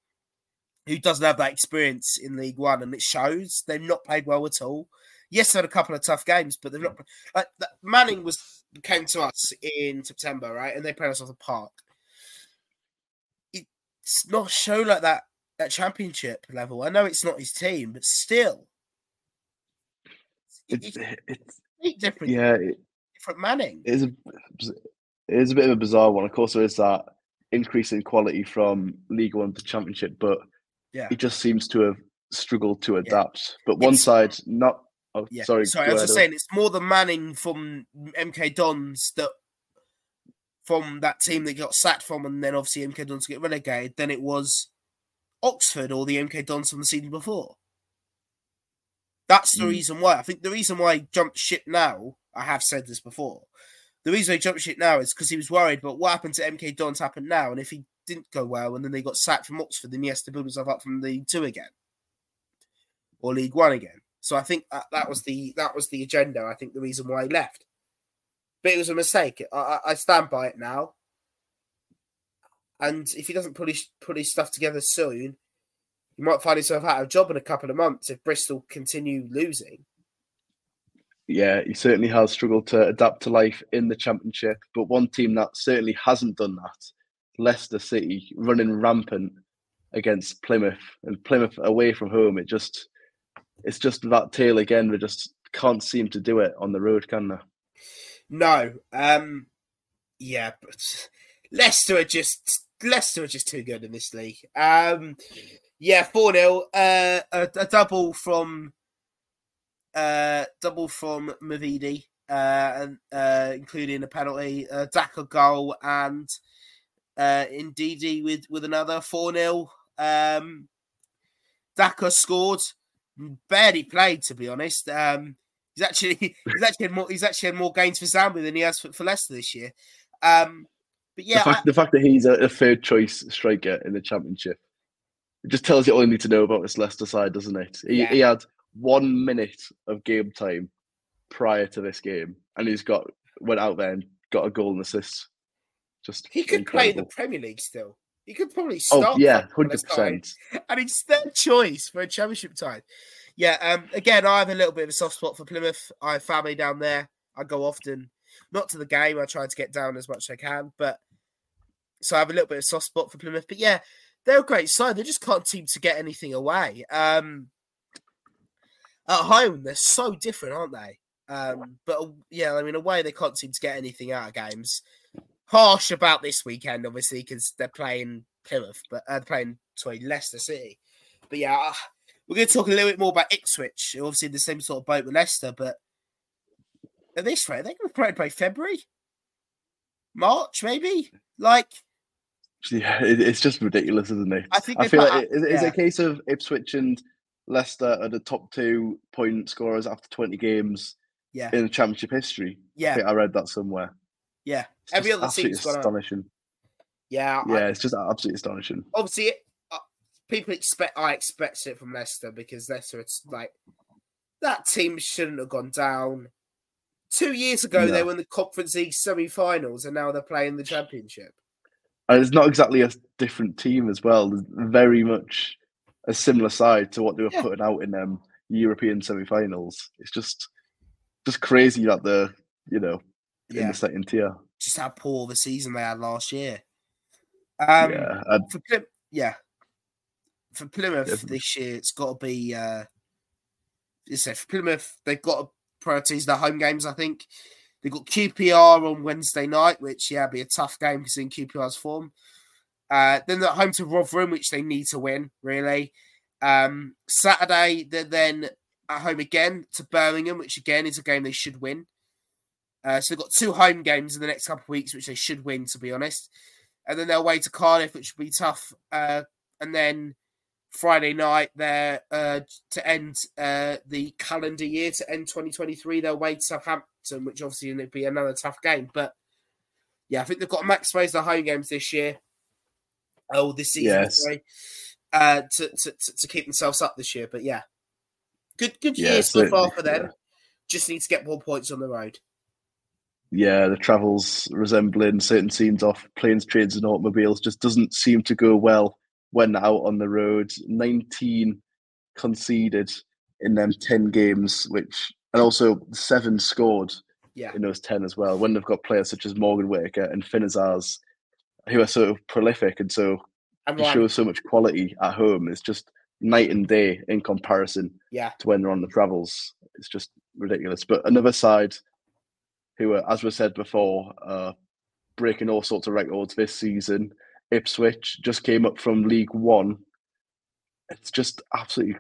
who doesn't have that experience in League One, and it shows. They've not played well at all. Yes, they had a couple of tough games, but they've not. Like Manning was came to us in September, right, and they played us off the park. It's not show like that at Championship level. I know it's not his team, but still, It's, it's eh, it's different. yeah, it, different Manning. it is a it is a bit of a bizarre one. Of course, there is that increase in quality from League One to Championship, but Yeah. he just seems to have struggled to adapt. But one It's- side, not. Oh, Yeah, sorry. sorry. I was just saying it's more the Manning from MK Dons that from that team that got sacked from, and then obviously MK Dons get relegated than it was Oxford or the MK Dons from the season before. That's the Mm. reason why. I think the reason why he jumped ship now. I have said this before. The reason he jumped ship now is because he was worried. But what happened to MK Dons happened now, and if he didn't go well, and then they got sacked from Oxford, then he has to build himself up from League Two again or League One again. So I think that, that was the that was the agenda. I think the reason why he left, but it was a mistake. I, I, I stand by it now. And if he doesn't put his put his stuff together soon, he might find yourself out of a job in a couple of months if Bristol continue losing. Yeah, he certainly has struggled to adapt to life in the Championship. But one team that certainly hasn't done that, Leicester City, running rampant against Plymouth, and Plymouth away from home. It just, it's just that tale again. They just can't seem to do it on the road, can they? No, um, yeah, but Leicester are just Leicester are just too good in this league. Um, yeah, four 0 uh, a, a double from uh, double from Mavididi, uh, and uh, including a penalty, a Daka goal, and uh, Ndidi with with another four 0 Um, Daka scored, barely played to be honest. Um, he's actually (laughs) he's actually had more he's actually had more games for Zambia than he has for, for Leicester this year. Um, but yeah, the, fact, the fact that he's a, a third choice striker in the Championship, it just tells you all you need to know about this Leicester side, doesn't it? He, Yeah. he had one minute of game time prior to this game, and he's got went out there and got a goal and assist. Just he could play in the. Premier League still. He could probably Oh yeah, hundred percent. and it's their choice for a championship tie. Yeah, um, again, I have a little bit of a soft spot for Plymouth. I have family down there. I go often, not to the game. I try to get down as much as I can, but so I have a little bit of soft spot for Plymouth. But yeah, they're a great side. They just can't seem to get anything away. Um, at home, they're so different, aren't they? Um, but yeah, I mean, away they can't seem to get anything out of games. Harsh about this weekend, obviously, because they're playing Plymouth, but uh, they're playing sorry Leicester City. But yeah, uh, we're going to talk a little bit more about Ipswich, obviously the same sort of boat with Leicester, but at this rate, they're going to play by February, March, maybe. Like, yeah, it, it's just ridiculous, isn't it? I think I feel like it, it's yeah. a case of Ipswich and Leicester are the top two point scorers after 20 games yeah, in championship history. I yeah, think I read that somewhere. yeah. It's Every other team's astonishing. Yeah, I- Yeah, it's just absolutely astonishing. obviously, uh, people expect I expect it from Leicester because Leicester, it's like that team shouldn't have gone down. Two years ago, they were in the Conference League semi-finals, and now they're playing the Championship. And it's not exactly a different team as well. There's very much a similar side to what they were Yeah. putting out in um, European semi-finals. It's just just crazy that they're you know in Yeah, the second tier. just how poor the season they had last year. Um, yeah, for Plym- yeah, for Plymouth Definitely. this year, it's got to be. Uh, you say for Plymouth, they've got to prioritize their home games. I think they've got QPR on Wednesday night, which yeah, be a tough game because in QPR's form. Uh, then they're at home to Rotherham, which they need to win. Really, um, Saturday they're then at home again to Birmingham, which again is a game they should win. Uh, so they've got two home games in the next couple of weeks, which they should win, to be honest. And then they're away to Cardiff, which will be tough. Uh, and then Friday night, they're uh, to end uh, the calendar year, to end 2023, they're away to Southampton, which obviously will be another tough game. But yeah, I think they've got to maximise their home games this year. Oh, this season, Yes. sorry, uh, to, to, to, to keep themselves up this year. But yeah, good good Yeah, year so far for them. yeah. Just need to get more points on the road. yeah, the travels resembling certain scenes off planes, trains, and automobiles just doesn't seem to go well when out on the road. 19 conceded in them 10 games, which and also seven scored Yeah, in those 10 as well. When they've got players such as Morgan Whittaker and Finn Azaz, who are so prolific and so and show so much quality at home, it's just night and day in comparison yeah, to when they're on the travels. It's just ridiculous. But another side who, are, as we said before, uh, breaking all sorts of records this season. Ipswich just came up from League One. It's just absolutely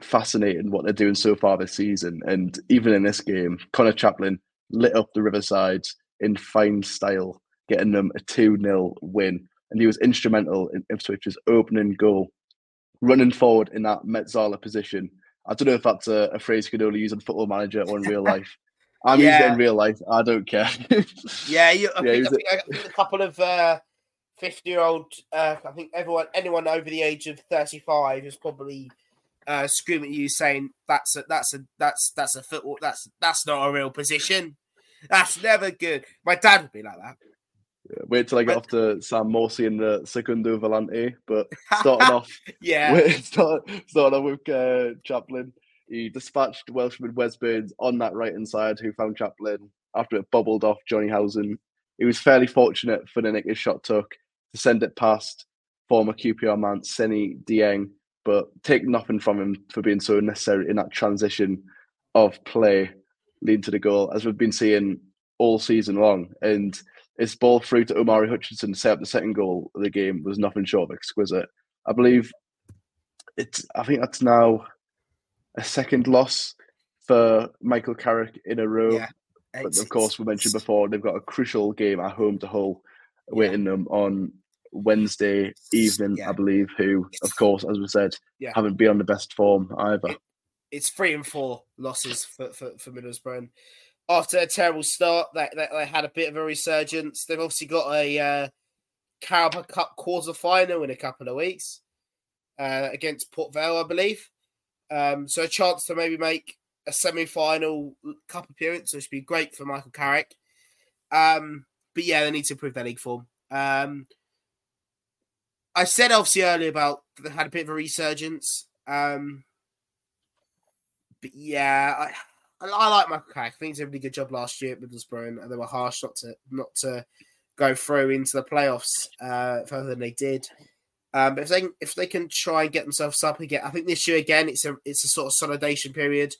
fascinating what they're doing so far this season. And even in this game, Conor Chaplin lit up the Riverside in fine style, getting them a 2 0 win. And he was instrumental in Ipswich's opening goal, running forward in that Mezzala position. I don't know if that's a, a phrase you could only use on Football Manager or in real (laughs) life. I'm using it in real life. I don't care. (laughs) yeah. You, I, Yeah, think, I, a- think, I think a couple of uh, fifty-year-old. Uh, I think everyone, anyone over the age of thirty-five, is probably uh, screaming at you, saying that's a that's a that's that's a football. That's that's not a real position. That's never good. My dad would be like that. Wait till I get But- off to Sam Morsy in the Segundo Volante. But (laughs) starting off, yeah, with, (laughs) start, starting off with uh, Chaplin, he dispatched Welshman Wes Burns on that right hand side, who found Chaplin after it bubbled off Jonny Howson. He was fairly fortunate for the nick his shot took to send it past former QPR man Seni Dieng, but take nothing from him for being so necessary in that transition of play leading to the goal, as we've been seeing all season long. And his ball through to Omari Hutchinson to set up the second goal of the game was nothing short of exquisite. I believe it's. I think that's now a second loss for Michael Carrick in a row. Yeah, but of course, we mentioned before they've got a crucial game at home to Hull, awaiting them on Wednesday evening, Yeah. I believe. Who, of course, as we said, Yeah. haven't been on the best form either. it's three and four losses for, for, for Middlesbrough. And after a terrible start, they, they, they had a bit of a resurgence. They've obviously got a uh, Carabao Cup quarter final in a couple of weeks uh, against Port Vale, I believe. Um, so a chance to maybe make a semi-final cup appearance, which would be great for Michael Carrick. Um, but yeah, they need to improve their league form. Um, I said obviously earlier about they had a bit of a resurgence. Um, but yeah, I, I, like Michael Carrick. I think he did a really good job last year at Middlesbrough, and they were harsh not to not to go through into the playoffs uh, further than they did. Um, but if they if they can try and get themselves up again, I think this year again it's a it's a sort of solidation period.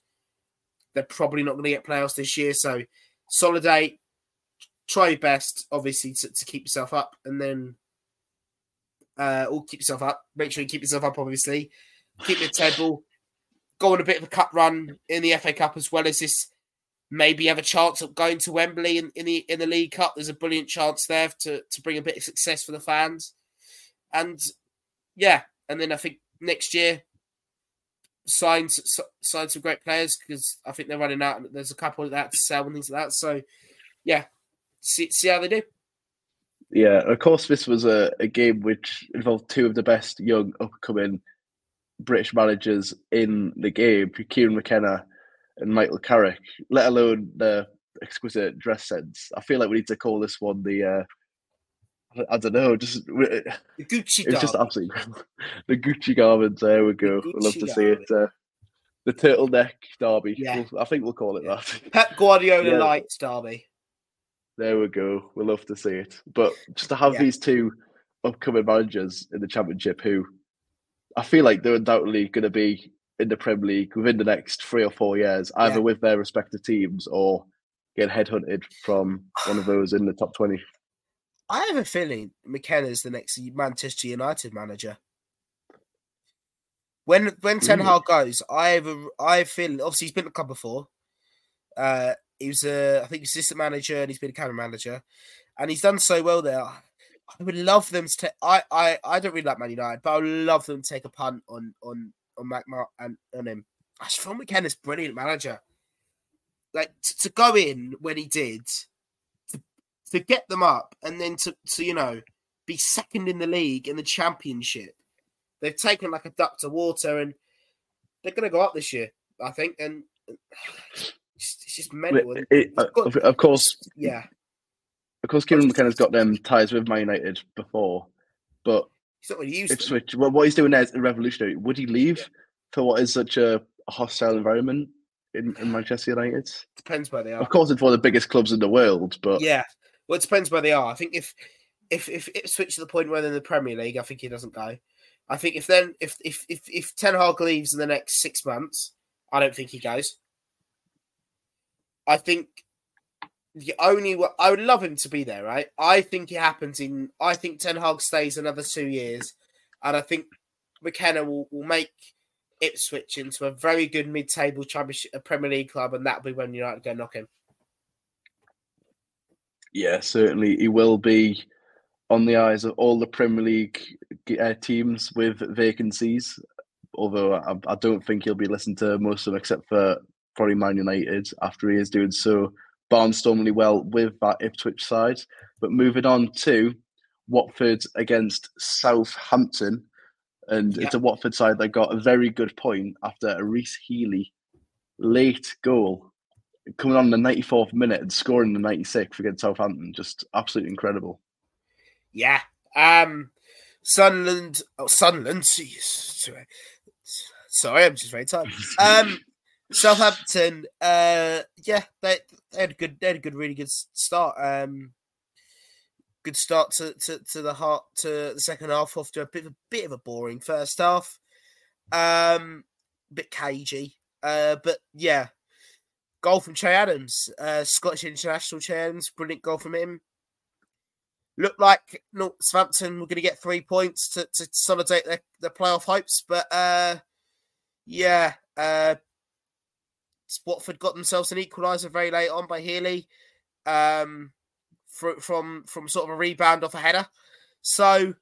They're probably not going to get playoffs this year, so solidate, try your best, obviously to, to keep yourself up, and then uh, or keep yourself up. Make sure you keep yourself up, obviously. Keep your table. go on a bit of a cup run in the FA Cup as well as this maybe have a chance of going to Wembley in, in the in the League Cup. There's a brilliant chance there to to bring a bit of success for the fans, and yeah, and then I think next year sign sign some great players because I think they're running out. There's a couple of that to sell and things like that. So yeah, see see how they do. Yeah, of course, this was a, a game which involved two of the best young upcoming British managers in the game, Kieran McKenna and Michael Carrick, let alone the exquisite dress sense. I feel like we need to call this one the uh, I don't know, just the Gucci. It's just absolutely (laughs) the Gucci garments. There we go. We'd love to see it. Uh, the turtleneck derby. Yeah. We'll, I think we'll call it that. Pep Guardiola (laughs) Yeah. lights derby. There we go. We'll love to see it. But just to have Yeah. these two upcoming managers in the championship who I feel like they're undoubtedly going to be in the Premier League within the next three or four years, either Yeah. with their respective teams or get headhunted from one of those in the top 20. I have a feeling McKenna's the next Manchester United manager. When when Ten Hag goes, I have a I a. Obviously, he's been at the club before. Uh, he was a I think assistant manager and he's been a camera manager, and he's done so well there. I would love them to. take I I I don't really like Man United, but I would love them to take a punt on on on McMahon and on him. I just feel McKenna's brilliant manager. Like t- to go in when he did, to, to get them up, and then to to you know be second in the league in the championship. They've taken like a duck to water, and they're going to go up this year, I think. And (sighs) it's, it's just mental. and It- uh, got- of, course, yeah, of course, Kieran McKenna's got them ties with Man United before, but he's not really to them. Well, what he's doing there is revolutionary. Would he leave for what is such a hostile environment in, in Manchester United? Depends where they are. Of course, it's one of the biggest clubs in the world, but Yeah. Well, it depends where they are. I think if if if it switches to the point where they're in the Premier League, I think he doesn't go. I think if then if if if if Ten Hag leaves in the next six months, I don't think he goes. I think the only wa- I would love him to be there, right? I think it happens in. I think Ten Hag stays another two years, and I think McKenna will, will make Ipswich into a very good mid-table championship, Premier League club, and that'll be when United go knock him. yeah, certainly he will be on the eyes of all the Premier League uh, teams with vacancies. Although I, I don't think he'll be listened to most of them, except for probably Man United, after he is doing so barnstormingly well with that Ipswich side. But moving on to Watford against Southampton, and it's a Watford side that got a very good point after a Rhys Healey late goal coming on in the 94th minute and scoring the 96th against Southampton. Just absolutely incredible. Yeah. Um Sunderland oh Sunderland jeez, sorry. sorry, I'm just very tired. (laughs) Um Southampton, uh yeah, they, they had a good they had a good really good start. Um good start to, to, to the heart to the second half after a bit of a bit of a boring first half. Um bit cagey. Uh but yeah. Goal from Che Adams, uh Scottish international Che Adams, brilliant goal from him looked like Southampton were going to get three points to, to consolidate their, their playoff hopes, but uh, yeah, uh, Watford got themselves an equaliser very late on by Healey um, fr- from from sort of a rebound off a header. So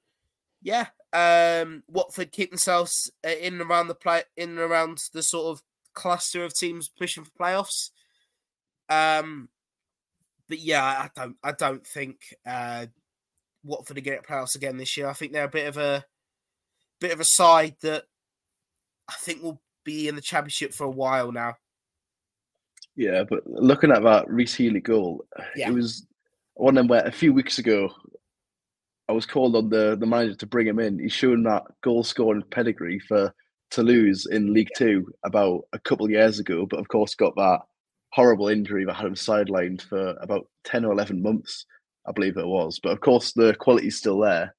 yeah, um, Watford keep themselves uh, in and around the play in and around the sort of cluster of teams pushing for playoffs. Um, but yeah, I don't I don't think uh, Watford are going to playoffs again this year. I think they're a bit of a bit of a side that I think will be in the championship for a while now. Yeah, but looking at that Rhys Healey goal, Yeah. it was one of them where a few weeks ago I was called on the, the manager to bring him in. He's shown that goal scoring pedigree for Toulouse in League Two about a couple of years ago, but of course got that horrible injury that had him sidelined for about 10 or 11 months, I believe it was. But of course, the quality's still there.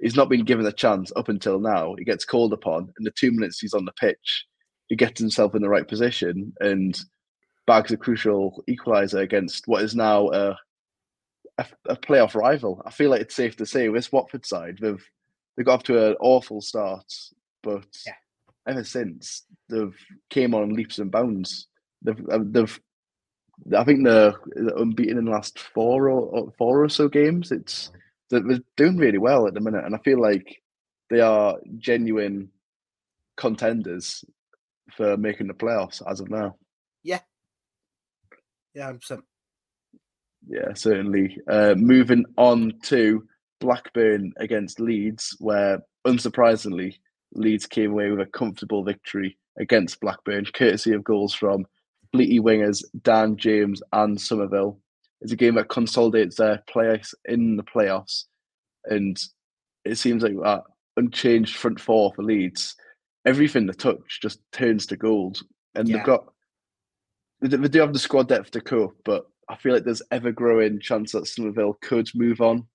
He's not been given a chance up until now. He gets called upon, and the two minutes he's on the pitch, he gets himself in the right position and bags a crucial equaliser against what is now a, a, a playoff rival. I feel like it's safe to say with this Watford side, they've they got off to an awful start, but Yeah. ever since they've came on leaps and bounds. They've uh, they've I think they're unbeaten in the last four or four or so games. It's they're doing really well at the minute, and I feel like they are genuine contenders for making the playoffs as of now. Yeah, yeah, 100%. Yeah, certainly. Uh, moving on to Blackburn against Leeds, where unsurprisingly Leeds came away with a comfortable victory against Blackburn, courtesy of goals from Fleety wingers Dan James and Summerville. It's a game that consolidates their place in the playoffs, and it seems like that unchanged front four for Leeds, everything they touch just turns to gold. And yeah. they've got they, do have the squad depth to cope, but I feel like there's ever growing chance that Summerville could move on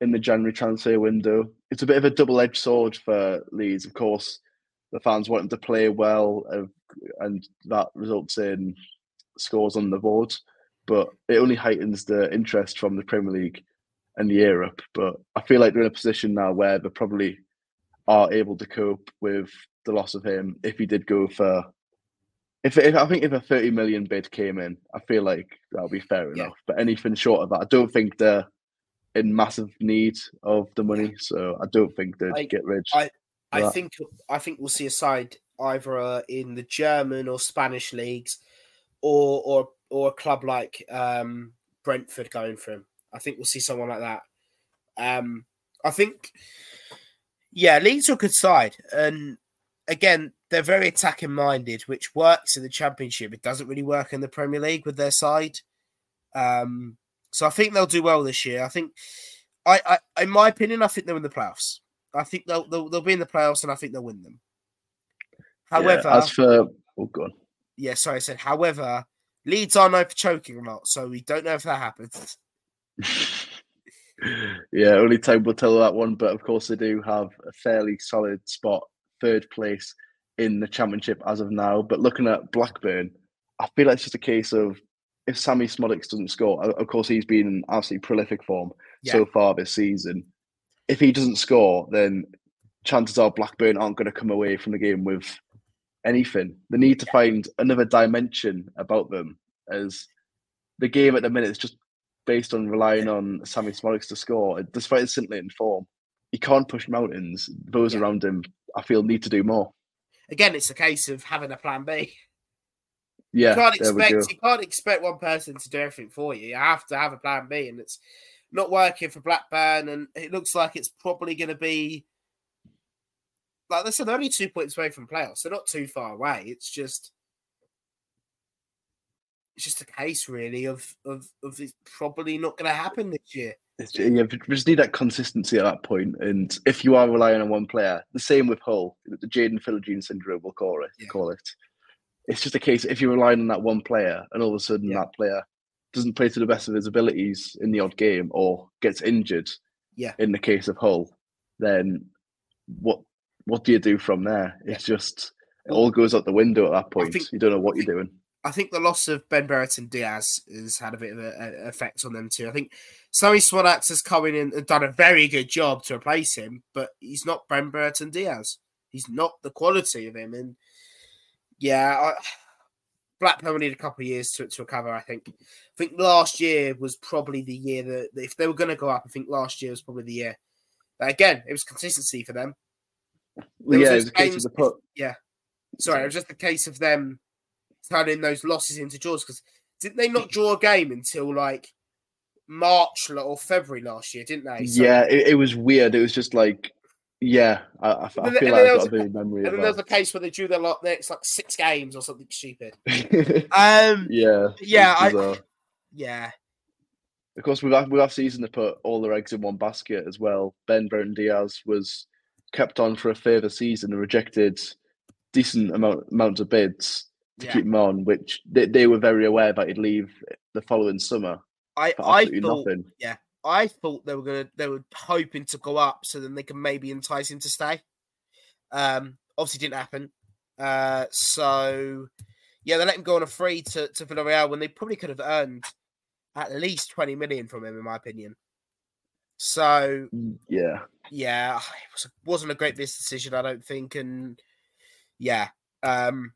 in the January transfer window. It's a bit of a double edged sword for Leeds. Of course, the fans want them to play well, and that results in scores on the board. But it only heightens the interest from the Premier League and the Europe. But I feel like they're in a position now where they probably are able to cope with the loss of him if he did go for. If, if I think if a thirty million bid came in, I feel like that'll be fair yeah. enough. But anything short of that, I don't think they're in massive need of the money. So I don't think they'd I, get rich. I, I think I think we'll see a side either uh, in the German or Spanish leagues, or or or a club like um, Brentford going for him. I think we'll see someone like that. Um, I think, yeah, Leeds are a good side, and again, they're very attacking minded, which works in the Championship. It doesn't really work in the Premier League with their side. Um, so I think they'll do well this year. I think, I, I in my opinion, I think they're in the playoffs. I think they'll, they'll they'll be in the playoffs, and I think they'll win them. However, yeah, as for oh god, yeah, sorry, I said. However, Leeds are known for choking a lot, so we don't know if that happens. (laughs) yeah, only time will tell that one. But of course, they do have a fairly solid spot, third place in the championship as of now. But looking at Blackburn, I feel like it's just a case of if Sammie Szmodics doesn't score, of course he's been in absolutely prolific form yeah. so far this season. If he doesn't score, then chances are Blackburn aren't going to come away from the game with anything. They need to find another dimension about them as the game at the minute is just based on relying on Sammie Szmodics to score. Despite his scintillating form, he can't push mountains. Those yeah. around him, I feel, need to do more. Again, it's a case of having a plan B. Yeah, you can't expect you can't expect one person to do everything for you. You have to have a plan B, and it's not working for Blackburn. And it looks like it's probably going to be like I said, they're only two points away from playoffs. They're not too far away. It's just it's just a case really of of of it's probably not going to happen this year. It's, yeah, we just need that consistency at that point. And if you are relying on one player, the same with Hull, the Jaden Philogene syndrome, we'll call it. Yeah. Call it. It's just a case if you're relying on that one player, and all of a sudden yeah. that player doesn't play to the best of his abilities in the odd game, or gets injured. Yeah. In the case of Hull, then what what do you do from there? It's yeah. just it all goes out the window at that point. Think, you don't know what you're doing. I think the loss of Ben Brereton Diaz has had a bit of an effect on them too. I think Sammie Szmodics has come in and done a very good job to replace him, but he's not Ben Brereton Diaz. He's not the quality of him. And yeah, I, Blackburn need a couple of years to, to recover, I think. I think last year was probably the year that if they were going to go up, I think last year was probably the year. But again, it was consistency for them. There yeah, it was a case of the put. Yeah. Sorry, it was just a case of them turning those losses into draws because didn't they not draw a game until like March or February last year, didn't they? So, yeah, it, it, was weird. It was just like, yeah, I, I, I feel like I've got a bit of memory. And then there's a case where they drew their lot next like six games or something stupid. (laughs) um, yeah, yeah, I, yeah. Of course, with our, with our season to put all their eggs in one basket as well. Ben Brereton Diaz was kept on for a further season and rejected decent amount amounts of bids to yeah. keep him on, which they, they were very aware that he'd leave the following summer. I I thought, nothing. yeah, I thought they were gonna they were hoping to go up so then they can maybe entice him to stay. Um, obviously didn't happen. Uh, so yeah, they let him go on a free to to Villarreal when they probably could have earned at least twenty million from him, in my opinion. So mm, yeah, yeah, (sighs) it was, wasn't a great business decision, I don't think, and yeah, um,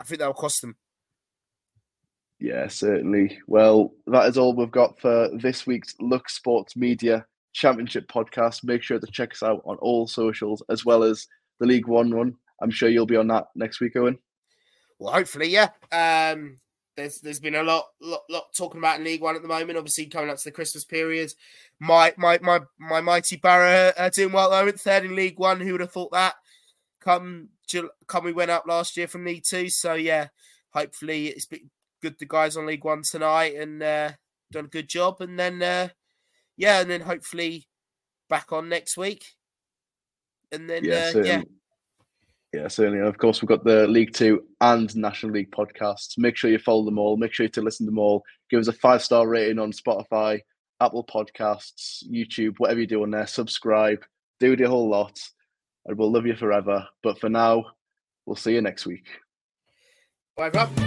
I think that'll cost them. Yeah, certainly. Well, that is all we've got for this week's Look Sports Media Championship podcast. Make sure to check us out on all socials as well as the League One run. I'm sure you'll be on that next week, Owen. Well, hopefully, yeah. Um, there's there's been a lot, lot lot talking about in League One at the moment. Obviously, coming up to the Christmas period, my my my my mighty Borough are doing well though at third in League One. Who would have thought that? Come come we went up last year from League Two, so yeah. Hopefully, it's been good. The guys on League One tonight and uh, done a good job, and then uh, yeah, and then hopefully back on next week, and then Yeah, uh, yeah. certainly. Yeah, certainly. And of course, we've got the League Two and National League podcasts. Make sure you follow them all. Make sure you to listen to them all. Give us a five star rating on Spotify, Apple Podcasts, YouTube, whatever you do on there. Subscribe, do the whole lot, and we'll love you forever. But for now, we'll see you next week. Bye, everyone.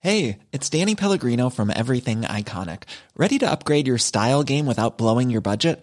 Hey, it's Danny Pellegrino from Everything Iconic. Ready to upgrade your style game without blowing your budget?